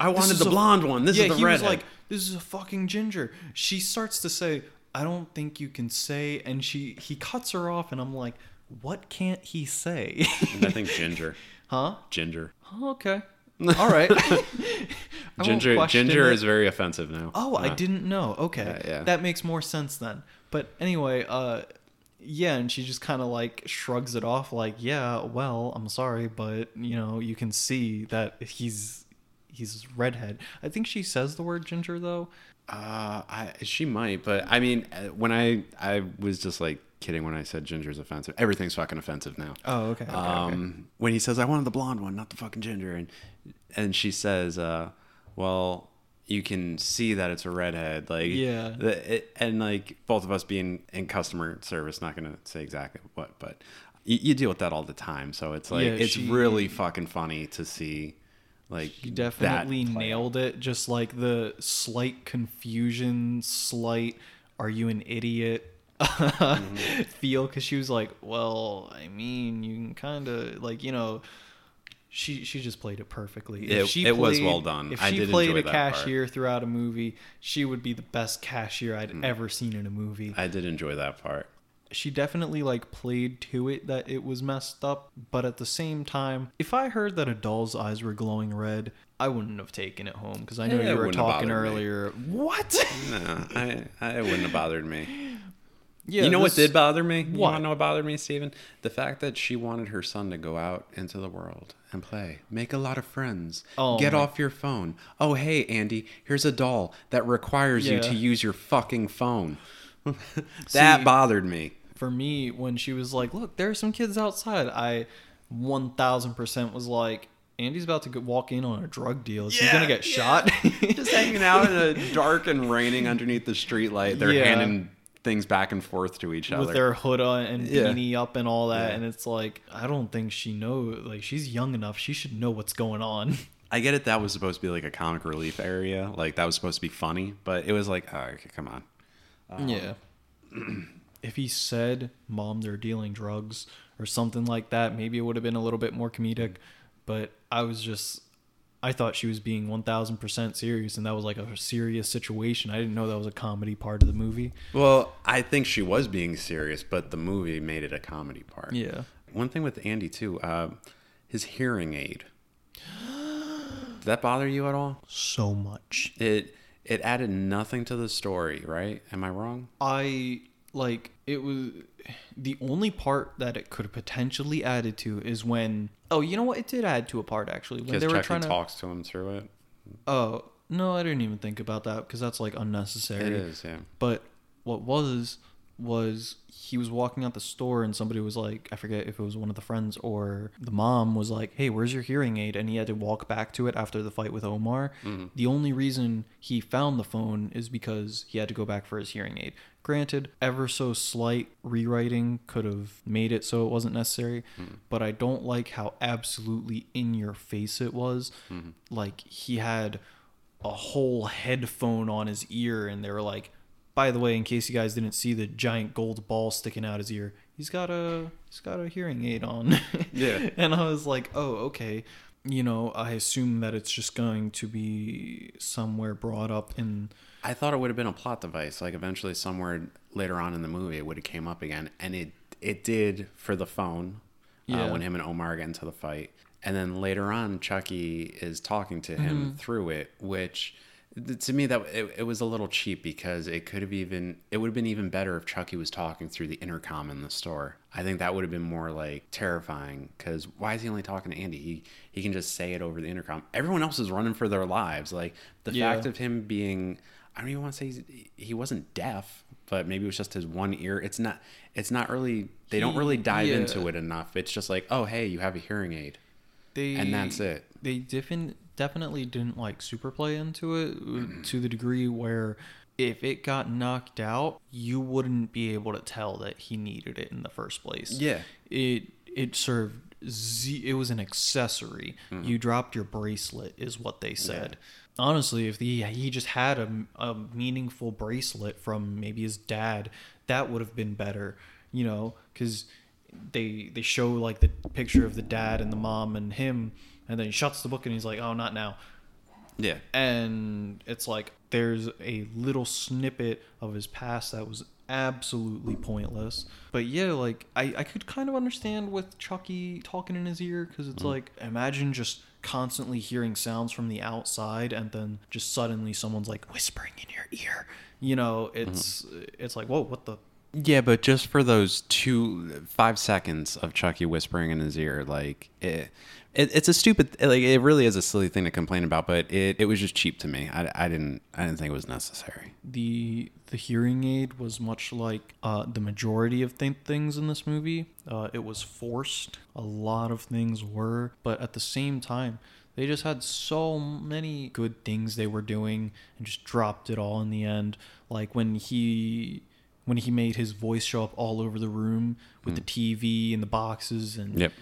I wanted the a- blonde one. This yeah, is the he was like this is a fucking ginger she starts to say i don't think you can say and she he cuts her off and i'm like what can't he say I think ginger. [laughs] huh Ginger. oh, okay [laughs] all right [laughs] Ginger. Ginger it. is very offensive now. Oh, I Uh, didn't know. Okay. Yeah, yeah. That makes more sense then. But anyway, uh yeah, and she just kind of like shrugs it off like, "Yeah, well, I'm sorry, but you know, you can see that he's he's redhead." I think she says the word ginger though. Uh, I she might, but I mean, uh, when I I was just like kidding when I said ginger's offensive. Everything's fucking offensive now. Oh, okay. okay, okay. um, when he says I wanted the blonde one, not the fucking ginger, and and she says, uh, well, you can see that it's a redhead, like Yeah. the, it, and like both of us being in customer service, not gonna say exactly what, but you, you deal with that all the time, so it's like Yeah, it's she- really fucking funny to see. Like He definitely nailed it. Just like the slight confusion, slight "Are you an idiot?" Mm-hmm. [laughs] feel because she was like, "Well, I mean, you can kind of like you know." She she just played it perfectly. It- she it was well done. If I she did played enjoy a that part. cashier throughout a movie, she would be the best cashier I'd Mm. ever seen in a movie. I did enjoy that part. she definitely like played to it that it was messed up but at the same time if i heard that a doll's eyes were glowing red i wouldn't have taken it home because i know Yeah, you were talking bothered me. earlier what No, I, I it wouldn't have bothered me. [laughs] yeah you know what did bother me? You want to know what bothered me, Steven? The fact that she wanted her son to go out into the world and play, make a lot of friends, Oh get my- off your phone. Oh, hey, Andy, here's a doll that requires you to use your fucking phone. [laughs] that See- bothered me. for me when she was like look there are some kids outside i 1000% was like andy's about to walk in on a drug deal is he gonna get yeah. shot Just hanging out in a [laughs] dark and raining underneath the street light. They're Yeah. handing things back and forth to each other. with their hood and Yeah. beanie up and all that Yeah. and it's like i don't think she know like she's young enough she should know what's going on [laughs] I get it. That was supposed to be like a comic relief area. Like that was supposed to be funny, but it was like, oh, okay, come on. Um, yeah. [clears throat] if he said, "Mom, they're dealing drugs" or something like that, maybe it would have been a little bit more comedic. But I was just, I thought she was being one thousand percent serious, and that was like a serious situation. I didn't know that was a comedy part of the movie. Well, I think she was being serious, but the movie made it a comedy part. Yeah. One thing with Andy too, uh, his hearing aid. Did that bother you at all? So much. It it added nothing to the story, right? Am I wrong? I like it was the only part that it could have potentially added to is when oh you know what it did add to a part actually when Because they were Chucky trying to talks to him through it. oh no I didn't even think about that because that's like unnecessary It is, yeah. But what was was he was walking out the store and somebody was like, I forget if it was one of the friends or the mom was like, "Hey, where's your hearing aid?" And he had to walk back to it after the fight with Omar. Mm-hmm. The only reason he found the phone is because he had to go back for his hearing aid. Granted, ever so slight rewriting could have made it so it wasn't necessary, mm-hmm. but I don't like how absolutely in your face it was. Mm-hmm. Like he had a whole headphone on his ear and they were like by the way, in case you guys didn't see the giant gold ball sticking out his ear, he's got a he's got a hearing aid on. [laughs] Yeah. and I was like, oh, okay. You know, I assume that it's just going to be somewhere brought up in. I thought it would have been a plot device. Like eventually, somewhere later on in the movie, it would have came up again, and it it did for the phone Yeah. uh, when him and Omar get into the fight, and then later on, Chucky is talking to him Mm-hmm. through it, which to me that it, it was a little cheap because it could have even it would have been even better if Chucky was talking through the intercom in the store. I think that would have been more like terrifying because why is he only talking to Andy? He he can just say it over the intercom. Everyone else is running for their lives. Like the Yeah. fact of him being I don't even want to say he's, he wasn't deaf, but maybe it was just his one ear. It's not. It's not really. They don't really dive yeah. into it enough. It's just like, oh, hey, you have a hearing aid, They and that's it. They defin- definitely didn't like super play into it mm-hmm. to the degree where if it got knocked out, you wouldn't be able to tell that he needed it in the first place. Yeah. It it served z- it was an accessory. Mm-hmm. You dropped your bracelet is what they said. Honestly, if the, he just had a, a meaningful bracelet from maybe his dad, that would have been better, you know, cuz they they show like the picture of the dad and the mom and him and then he shuts the book and he's like, "Oh, not now." Yeah. and it's like there's a little snippet of his past that was absolutely pointless but yeah like i, I could kind of understand with chucky talking in his ear because it's mm-hmm. like imagine just constantly hearing sounds from the outside and then just suddenly someone's like whispering in your ear you know it's mm-hmm. it's like whoa what the Yeah, but just for those two five seconds of Chucky whispering in his ear, like it, it it's a stupid like it really is a silly thing to complain about, but it, it was just cheap to me. I, I didn't I didn't think it was necessary. the the hearing aid was much like uh, the majority of th- things in this movie. Uh, it was forced. A lot of things were, but at the same time, they just had so many good things they were doing and just dropped it all in the end. Like when he when he made his voice show up all over the room with the TV and the boxes and Yep.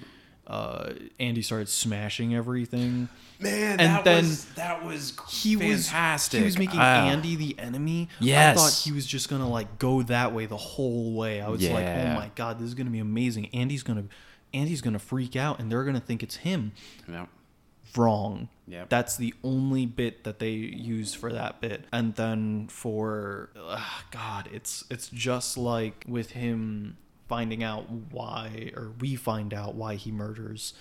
Uh, Andy started smashing everything. Man, And that then was that was he fantastic. was he was making Ah. Andy the enemy. I thought he was just gonna like go that way the whole way. I was like, oh my god, this is gonna be amazing. Andy's gonna Andy's gonna freak out and they're gonna think it's him. Yep. Wrong. Yep. That's the only bit that they use for that bit. And then for ugh, God, it's it's just like with him finding out why or we find out why he murders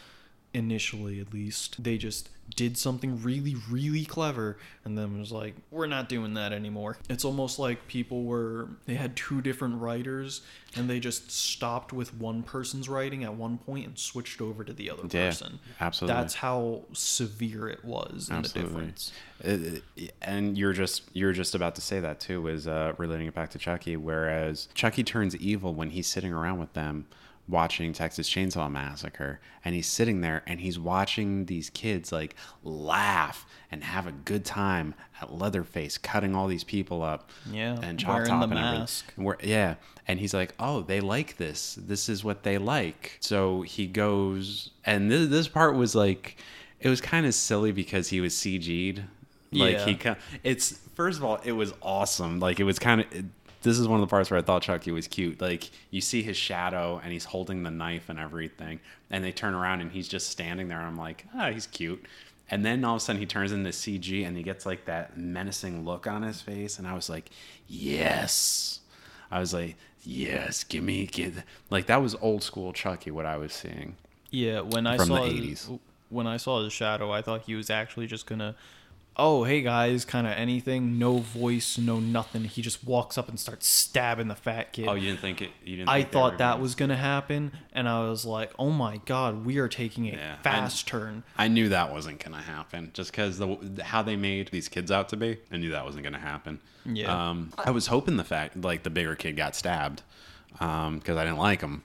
initially at least they just did something really really clever and then was like we're not doing that anymore it's almost like people were they had two different writers and they just stopped with one person's writing at one point and switched over to the other Yeah, person absolutely. that's how severe it was in the Absolutely. difference Uh, and you're just you're just about to say that too is uh, relating it back to Chucky. Whereas Chucky turns evil when he's sitting around with them watching Texas Chainsaw Massacre, and he's sitting there and he's watching these kids like laugh and have a good time at Leatherface cutting all these people up. Yeah, and chop top the and mask. We're- yeah, and he's like, "Oh, they like this. This is what they like." So he goes, and this, this part was like, it was kind of silly because he was CG'd. Like Yeah. he, it's first of all, it was awesome. Like it was kind of. This is one of the parts where I thought Chucky was cute. Like you see his shadow and he's holding the knife and everything, and they turn around and he's just standing there. And I'm like, ah, he's cute. And then all of a sudden he turns into CG and he gets like that menacing look on his face, and I was like, yes. I was like, yes, give me, give. Like that was old school Chucky. What I was seeing. Yeah, when I From the 80s. when I saw the shadow, I thought he was actually just gonna, oh hey guys, kind of anything, no voice, no nothing. He just walks up and starts stabbing the fat kid. Oh, you didn't think it? You didn't. I thought that gonna- was gonna happen, and I was like, oh my god, we are taking a Yeah, I- fast turn. I knew that wasn't gonna happen, just because the how they made these kids out to be. I knew that wasn't gonna happen. Yeah. Um, I was hoping the fact like the bigger kid got stabbed, um, because I didn't like him.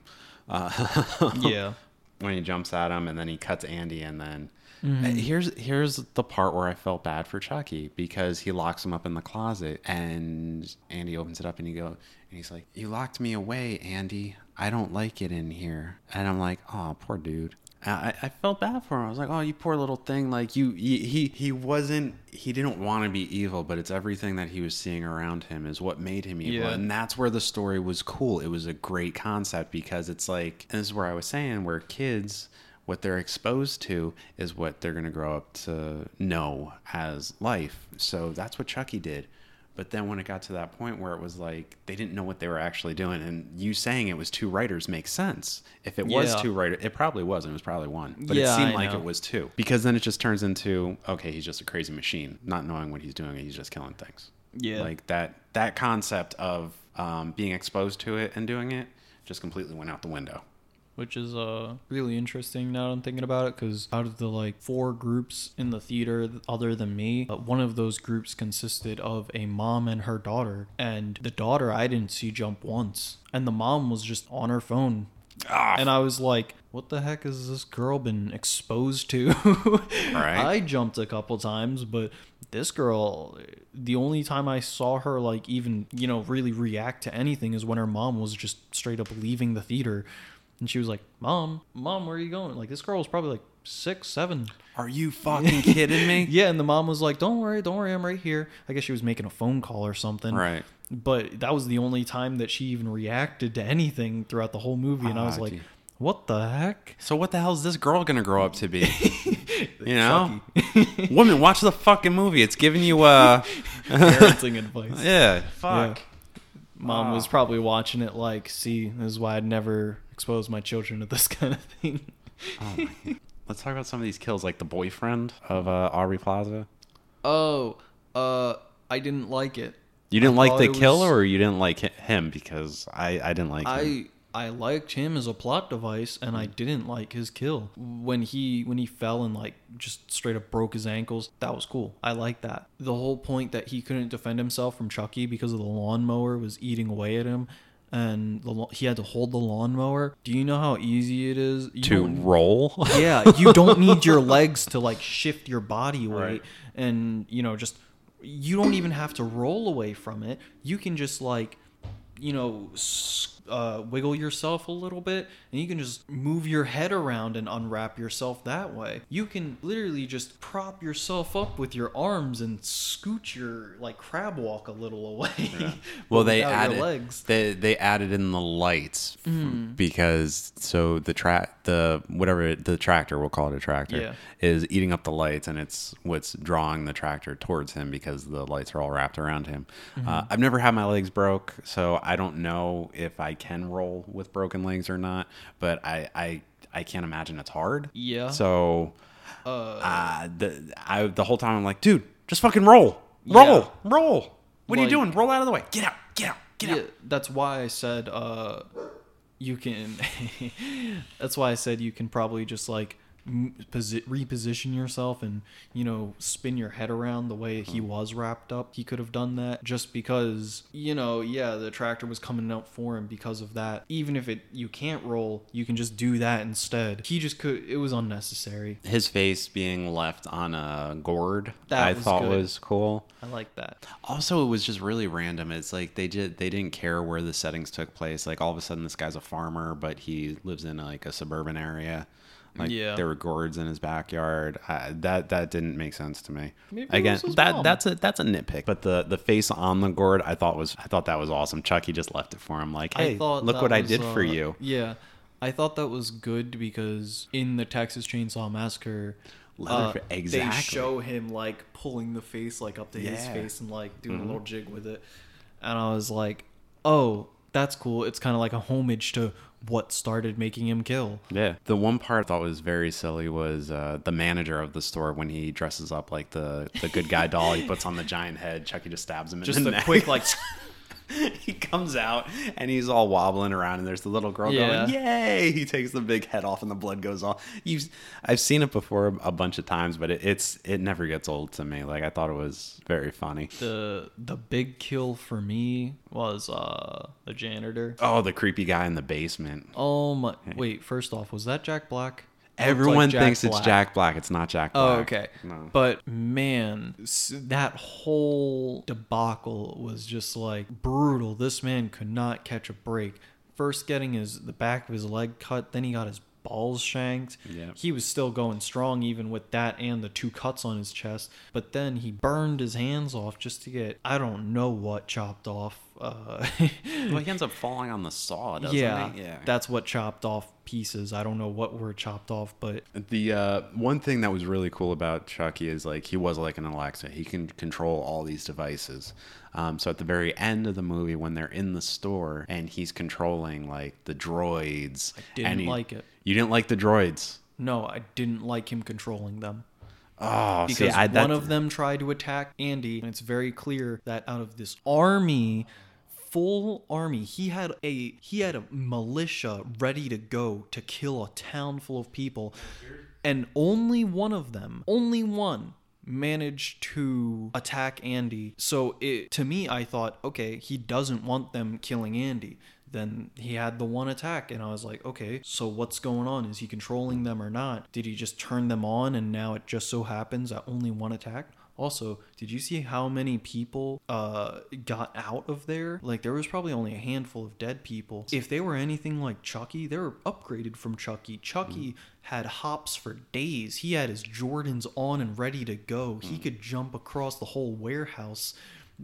Uh, [laughs] yeah, when he jumps at him and then he cuts Andy and then Mm-hmm. here's here's the part where I felt bad for Chucky because he locks him up in the closet and Andy opens it up and he go and he's like you locked me away Andy I don't like it in here and I'm like oh poor dude I, I felt bad for him. I was like, "Oh, you poor little thing! Like you, he, he, he wasn't. He didn't want to be evil, but it's everything that he was seeing around him is what made him evil, Yeah. and that's where the story was cool. It was a great concept because it's like, this is where I was saying, where kids, what they're exposed to is what they're gonna grow up to know as life. So that's what Chucky did. But then when it got to that point where it was like they didn't know what they were actually doing, and you saying it was two writers makes sense. If it was Yeah. two writers, it probably wasn't. It was probably one, but Yeah, it seemed I like know. it was two because then it just turns into okay, he's just a crazy machine, not knowing what he's doing, and he's just killing things. Yeah. like that that concept of um, being exposed to it and doing it just completely went out the window. Which is uh really interesting now that I'm thinking about it because out of the like four groups in the theater other than me, uh, one of those groups consisted of a mom and her daughter, and the daughter I didn't see jump once, and the mom was just on her phone. Ah, And I was like, what the heck has this girl been exposed to? [laughs] Right. I jumped a couple times, but this girl, the only time I saw her, like, even, you know, really react to anything is when her mom was just straight up leaving the theater. And she was like, Mom, Mom, where are you going? Like, this girl was probably like six, seven. Are you fucking kidding me? [laughs] Yeah, and the mom was like, "Don't worry, don't worry, I'm right here." I guess she was making a phone call or something. Right. But that was the only time that she even reacted to anything throughout the whole movie, and I was Ah, like, gee. "What the heck?" So what the hell is this girl gonna grow up to be? [laughs] you know, [laughs] woman, watch the fucking movie. It's giving you uh, Parenting advice. yeah, fuck. Mom was Ah. probably watching it like, "See, this is why I'd never expose my children to this [laughs] kind of thing." Oh my. Let's talk about some of these kills, like the boyfriend of uh, Aubrey Plaza. Oh, uh, I didn't like it. You didn't I like the it kill, was- or you didn't like him because I I didn't like him. I I liked him as a plot device, and Mm. I didn't like his kill when he when he fell and like just straight up broke his ankles. That was cool. I like that. The whole point that he couldn't defend himself from Chucky because of the lawnmower was eating away at him, and the, he had to hold the lawnmower. Do you know how easy it is you to roll. [laughs] yeah, you don't need your [laughs] legs to like shift your body weight Right. and you know just you don't even have to roll away from it. You can just like you know s- uh, wiggle yourself a little bit and you can just move your head around and unwrap yourself that way. You can literally just prop yourself up with your arms and scoot your like crab walk a little away. [laughs] well, they added legs. they they added in the lights Mm. because so the track the whatever the tractor we'll call it a tractor Yeah. is eating up the lights and it's what's drawing the tractor towards him because the lights are all wrapped around him. Mm-hmm. Uh, I've never had my legs broke, so I don't know if I can roll with broken legs or not. But I I I can't imagine it's hard. Yeah. So Uh, uh, the I the whole time I'm like, dude, just fucking roll, roll, roll. What are you doing? Roll out of the way. Get out. Get out. Get yeah, out. that's why I said uh, you can. [laughs] that's why I said you can probably just like posi- reposition yourself and you know spin your head around the way he uh-huh. was wrapped up. He could have done that just because you know yeah the tractor was coming out for him because of that. Even if it you can't roll, you can just do that instead. He just could. It was unnecessary. His face being left on a gourd, That I was thought good. was cool. I like that. Also, it was just really random. It's like they did they didn't care where the settings took place. Like all of a sudden, this guy's a farmer, but he lives in like a suburban area. Like Yeah. there were gourds in his backyard. I, that that didn't make sense to me. Maybe Again, that mom. that's a that's a nitpick. But the the face on the gourd, I thought was I thought that was awesome. Chucky just left it for him. Like, hey, I thought look what I was, did for uh, you. Yeah, I thought that was good because in the Texas Chainsaw Massacre, uh, exactly. they show him like pulling the face like up to his face and like doing Mhm. a little jig with it, and I was like, oh, that's cool. It's kind of like a homage to what started making him kill. Yeah. The one part I thought was very silly was uh, the manager of the store when he dresses up like the, the good guy doll. He puts on the giant head. Chucky just stabs him in Just the a neck. quick like. [laughs] [laughs] he comes out and he's all wobbling around and there's the little girl Yeah. going yay he takes the big head off and the blood goes off you i've seen it before a bunch of times but it, it's it never gets old to me like i thought it was very funny The the big kill for me was uh the janitor. oh the creepy guy in the basement Oh my! Wait, first off, was that Jack Black? Like everyone Jack thinks it's jack black it's not jack black Oh, okay. no. But man, that whole debacle was just like brutal. This man could not catch a break. First getting his the back of his leg cut, then he got his balls shanked. Yeah. He was still going strong even with that and the two cuts on his chest. But then he burned his hands off just to get I don't know what chopped off. Uh, [laughs] Well, he ends up falling on the saw, doesn't yeah, he? Yeah. that's what chopped off pieces. I don't know what were chopped off, but The uh, one thing that was really cool about Chucky is like he was like an Alexa. He can control all these devices. Um, so at the very end of the movie, when they're in the store and he's controlling like the droids, I didn't like it. You didn't like the droids. no, I didn't like him controlling them. Oh, see, because I, one of them tried to attack Andy, and it's very clear that out of this army, full army, he had a he had a militia ready to go to kill a town full of people, and only one of them, only one managed to attack Andy. So it to me I thought, okay, he doesn't want them killing Andy. Then he had the one attack and I was like, okay, so what's going on? Is he controlling them or not? Did he just turn them on and now it just so happens that only one attacked? Also, did you see how many people uh, got out of there? Like, there was probably only a handful of dead people. If they were anything like Chucky, they were upgraded from Chucky. Chucky had hops for days. He had his Jordans on and ready to go. He could jump across the whole warehouse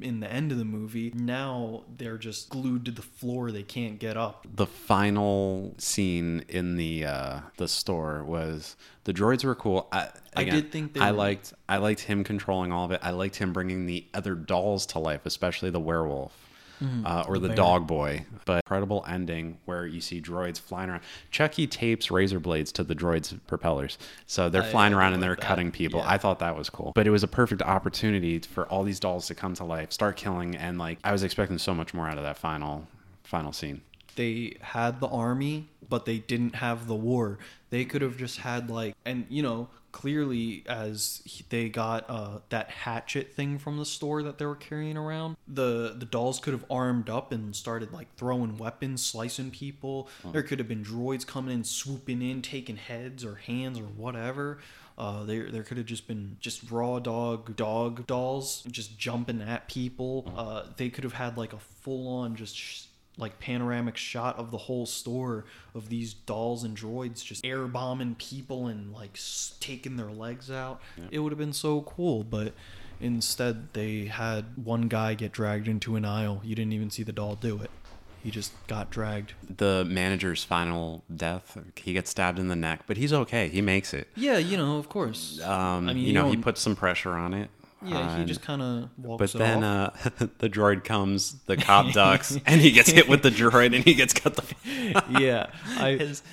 in the end of the movie. Now they're just glued to the floor. They can't get up. the final scene in the uh, the store was the droids were cool. I, I did think they I were- liked I liked him controlling all of it. I liked him bringing the other dolls to life, especially the werewolf. Uh, or the, dog boy, but incredible ending where you see droids flying around. Chucky tapes razor blades to the droids' propellers, so they're I- flying around and they're like that. cutting people. Yeah. I thought that was cool, but it was a perfect opportunity for all these dolls to come to life, start killing, and like I was expecting so much more out of that final final scene. they had the army, but they didn't have the war. They could have just had like, and you know, clearly as he- they got uh, that hatchet thing from the store that they were carrying around, the the dolls could have armed up and started like throwing weapons, slicing people. There could have been droids coming in, swooping in, taking heads or hands or whatever. Uh, there, there could have just been just raw dog dog dolls just jumping at people. Uh, they could have had like a full on just sh- like panoramic shot of the whole store of these dolls and droids just air bombing people and like s- taking their legs out. It would have been so cool, but instead they had one guy get dragged into an aisle. You didn't even see the doll do it. He just got dragged. the manager's final death. He gets stabbed in the neck, but he's okay. He makes it. Yeah, you know, of course. Um, I mean, you know, he don't- puts some pressure on it. Yeah, he uh, just kind of walks. But then uh, [laughs] the droid comes, the cop [laughs] ducks, and he gets hit with the droid, and he gets cut the. [laughs] yeah, I. His-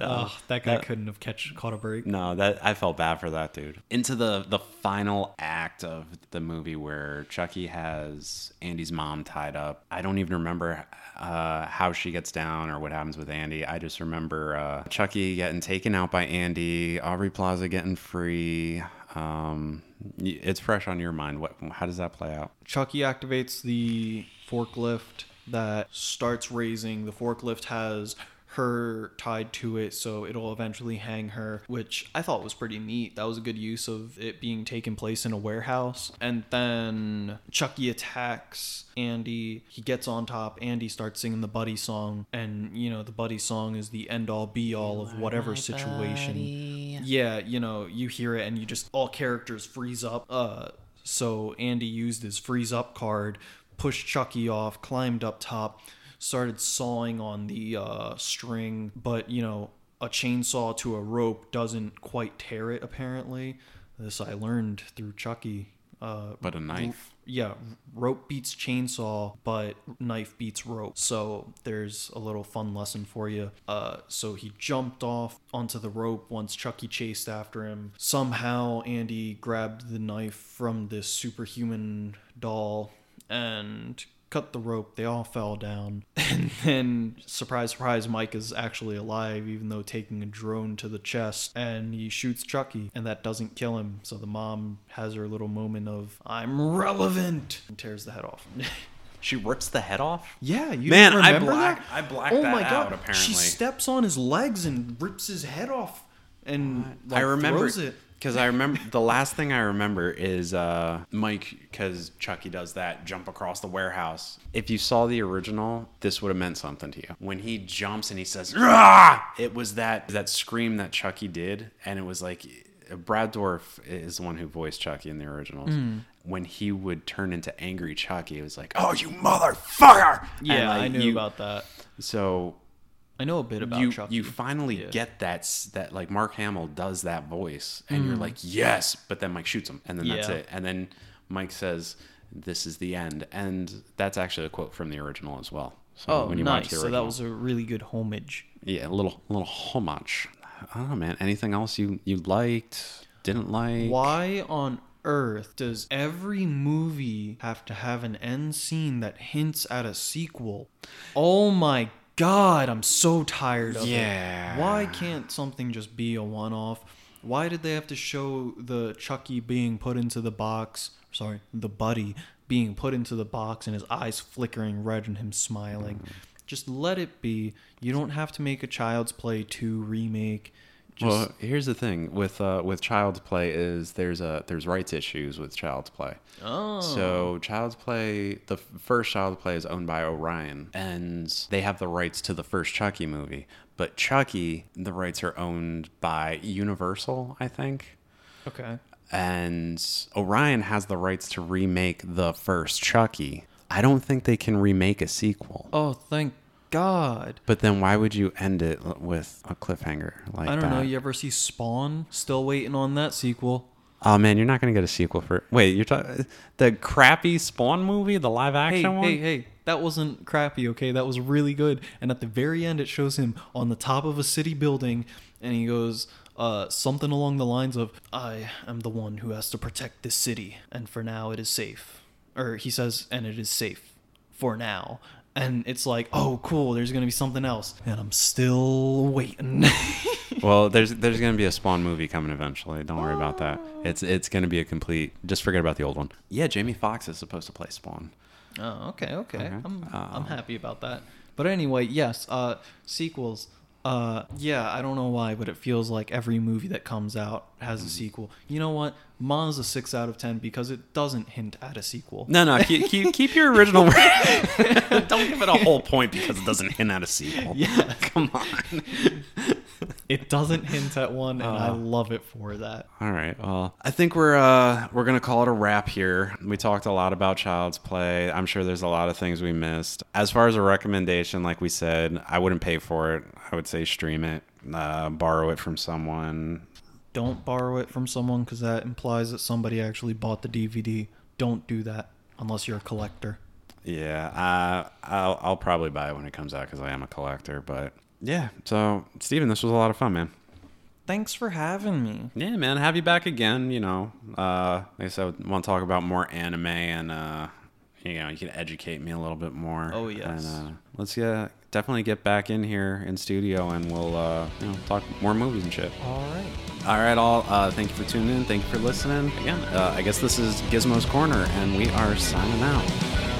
Ugh, that guy that- couldn't have catch caught a break. No, that I felt bad for that dude. Into the the final act of the movie where Chucky has Andy's mom tied up. I don't even remember uh, how she gets down or what happens with Andy. I just remember uh, Chucky getting taken out by Andy, Aubrey Plaza getting free. Um, it's fresh on your mind. What? How does that play out? Chucky activates the forklift that starts raising. The forklift has her tied to it, so it'll eventually hang her, which I thought was pretty neat. That was a good use of it being taken place in a warehouse. And then Chucky attacks Andy. He gets on top. Andy starts singing the buddy song, and you know, the buddy song is the end all be all of whatever situation. Yeah, you know, you hear it and you just all characters freeze up. Uh so Andy used his freeze up card, pushed Chucky off, climbed up top, started sawing on the uh, string, but you know, a chainsaw to a rope doesn't quite tear it. Apparently, this I learned through Chucky. Uh, But a knife. yeah, rope beats chainsaw, but knife beats rope. So there's a little fun lesson for you. Uh, so he jumped off onto the rope once Chucky chased after him. Somehow Andy grabbed the knife from this superhuman doll and cut the rope. They all fell down. [laughs] And then, surprise, surprise, Mike is actually alive, even though taking a drone to the chest. And he shoots Chucky, and that doesn't kill him. So the mom has her little moment of, I'm relevant, and tears the head off. [laughs] She rips the head off. yeah, you Man, didn't I remember black- that? I blacked oh that my God. out, apparently. She steps on his legs and rips his head off. And like, I remember it. Because I remember the last thing I remember is uh, Mike, because Chucky does that jump across the warehouse. If you saw the original, this would have meant something to you. When he jumps and he says, Rah! it was that that scream that Chucky did, and it was like Brad Dourif is the one who voiced Chucky in the originals. Hmm. When he would turn into angry Chucky, it was like, "Oh, you motherfucker!" Yeah, And, like, I knew you- about that. So I know a bit about you Chucky. you finally Yeah. get that that like Mark Hamill does that voice, and you're like yes, but then Mike shoots him, and then that's Mm. Yeah. it, and then Mike says, "This is the end," and that's actually a quote from the original as well. So Oh, when you nice. watch the So that was a really good homage. yeah, a little a little homage. I don't know, man. Anything else you you liked, didn't like? Why on earth does every movie have to have an end scene that hints at a sequel? Oh my god, I'm so tired of Yeah. it. Why can't something just be a one off? Why did they have to show the Chucky being put into the box? Sorry, the buddy being put into the box and his eyes flickering red and him smiling. Mm. Just let it be. You don't have to make a Child's Play 2 remake. Just well, here's the thing with uh, with Child's Play is there's a there's rights issues with Child's Play. oh. So Child's Play, the f- first Child's Play is owned by Orion, and they have the rights to the first Chucky movie. But Chucky, the rights are owned by Universal, I think. okay. And Orion has the rights to remake the first Chucky. I don't think they can remake a sequel. Oh, thank God. But then why would you end it with a cliffhanger like that? I don't that? know. You ever see Spawn? Still waiting on that sequel. Oh man, you're not gonna get a sequel for. Wait, you're talking the crappy Spawn movie, the live Hey, action one. hey, hey. That wasn't crappy, okay? That was really good. And at the very end, it shows him on the top of a city building, and he goes uh, something along the lines of, I am the one who has to protect this city, and for now it is safe. Or he says, and it is safe for now. And it's like, oh, cool, there's going to be something else. And I'm still waiting. [laughs] Well, there's there's gonna be a Spawn movie coming eventually. Don't worry about that. It's it's gonna be a complete. Just forget about the old one. Yeah, Jamie Foxx is supposed to play Spawn. Oh, okay, okay. Okay. I'm I'm Um, happy about that. But anyway, yes, uh sequels. Uh yeah, I don't know why, but it feels like every movie that comes out has a sequel. You know what? Ma's a 6 out of 10 because it doesn't hint at a sequel. No, no, keep keep, keep your [laughs] original. [laughs] Don't give it a whole point because it doesn't hint at a sequel. [laughs] Yeah. come on. It doesn't hint at one and I Uh. love it for that. All right. Well, I think we're uh we're gonna call it a wrap here. We talked a lot about Child's Play. I'm sure there's a lot of things we missed. As far as a recommendation, like we said, I wouldn't pay for it. I would say stream it, uh, borrow it from someone. Don't borrow it from someone cuz that implies that somebody actually bought the DVD. Don't do that unless you're a collector. Yeah, uh, I'll I'll probably buy it when it comes out because I am a collector. But yeah, so Steven, this was a lot of fun, man. Thanks for having me. Yeah, man, have you back again. You know, uh, like I said, I want to talk about more anime and uh, you know, you can educate me a little bit more. Oh, yes. And uh, let's yeah, definitely get back in here in studio and we'll uh, you know talk more movies and shit. All right. All right, all. Uh, thank you for tuning in. Thank you for listening. Again, uh, I guess this is Gizmo's Corner, and we are signing out.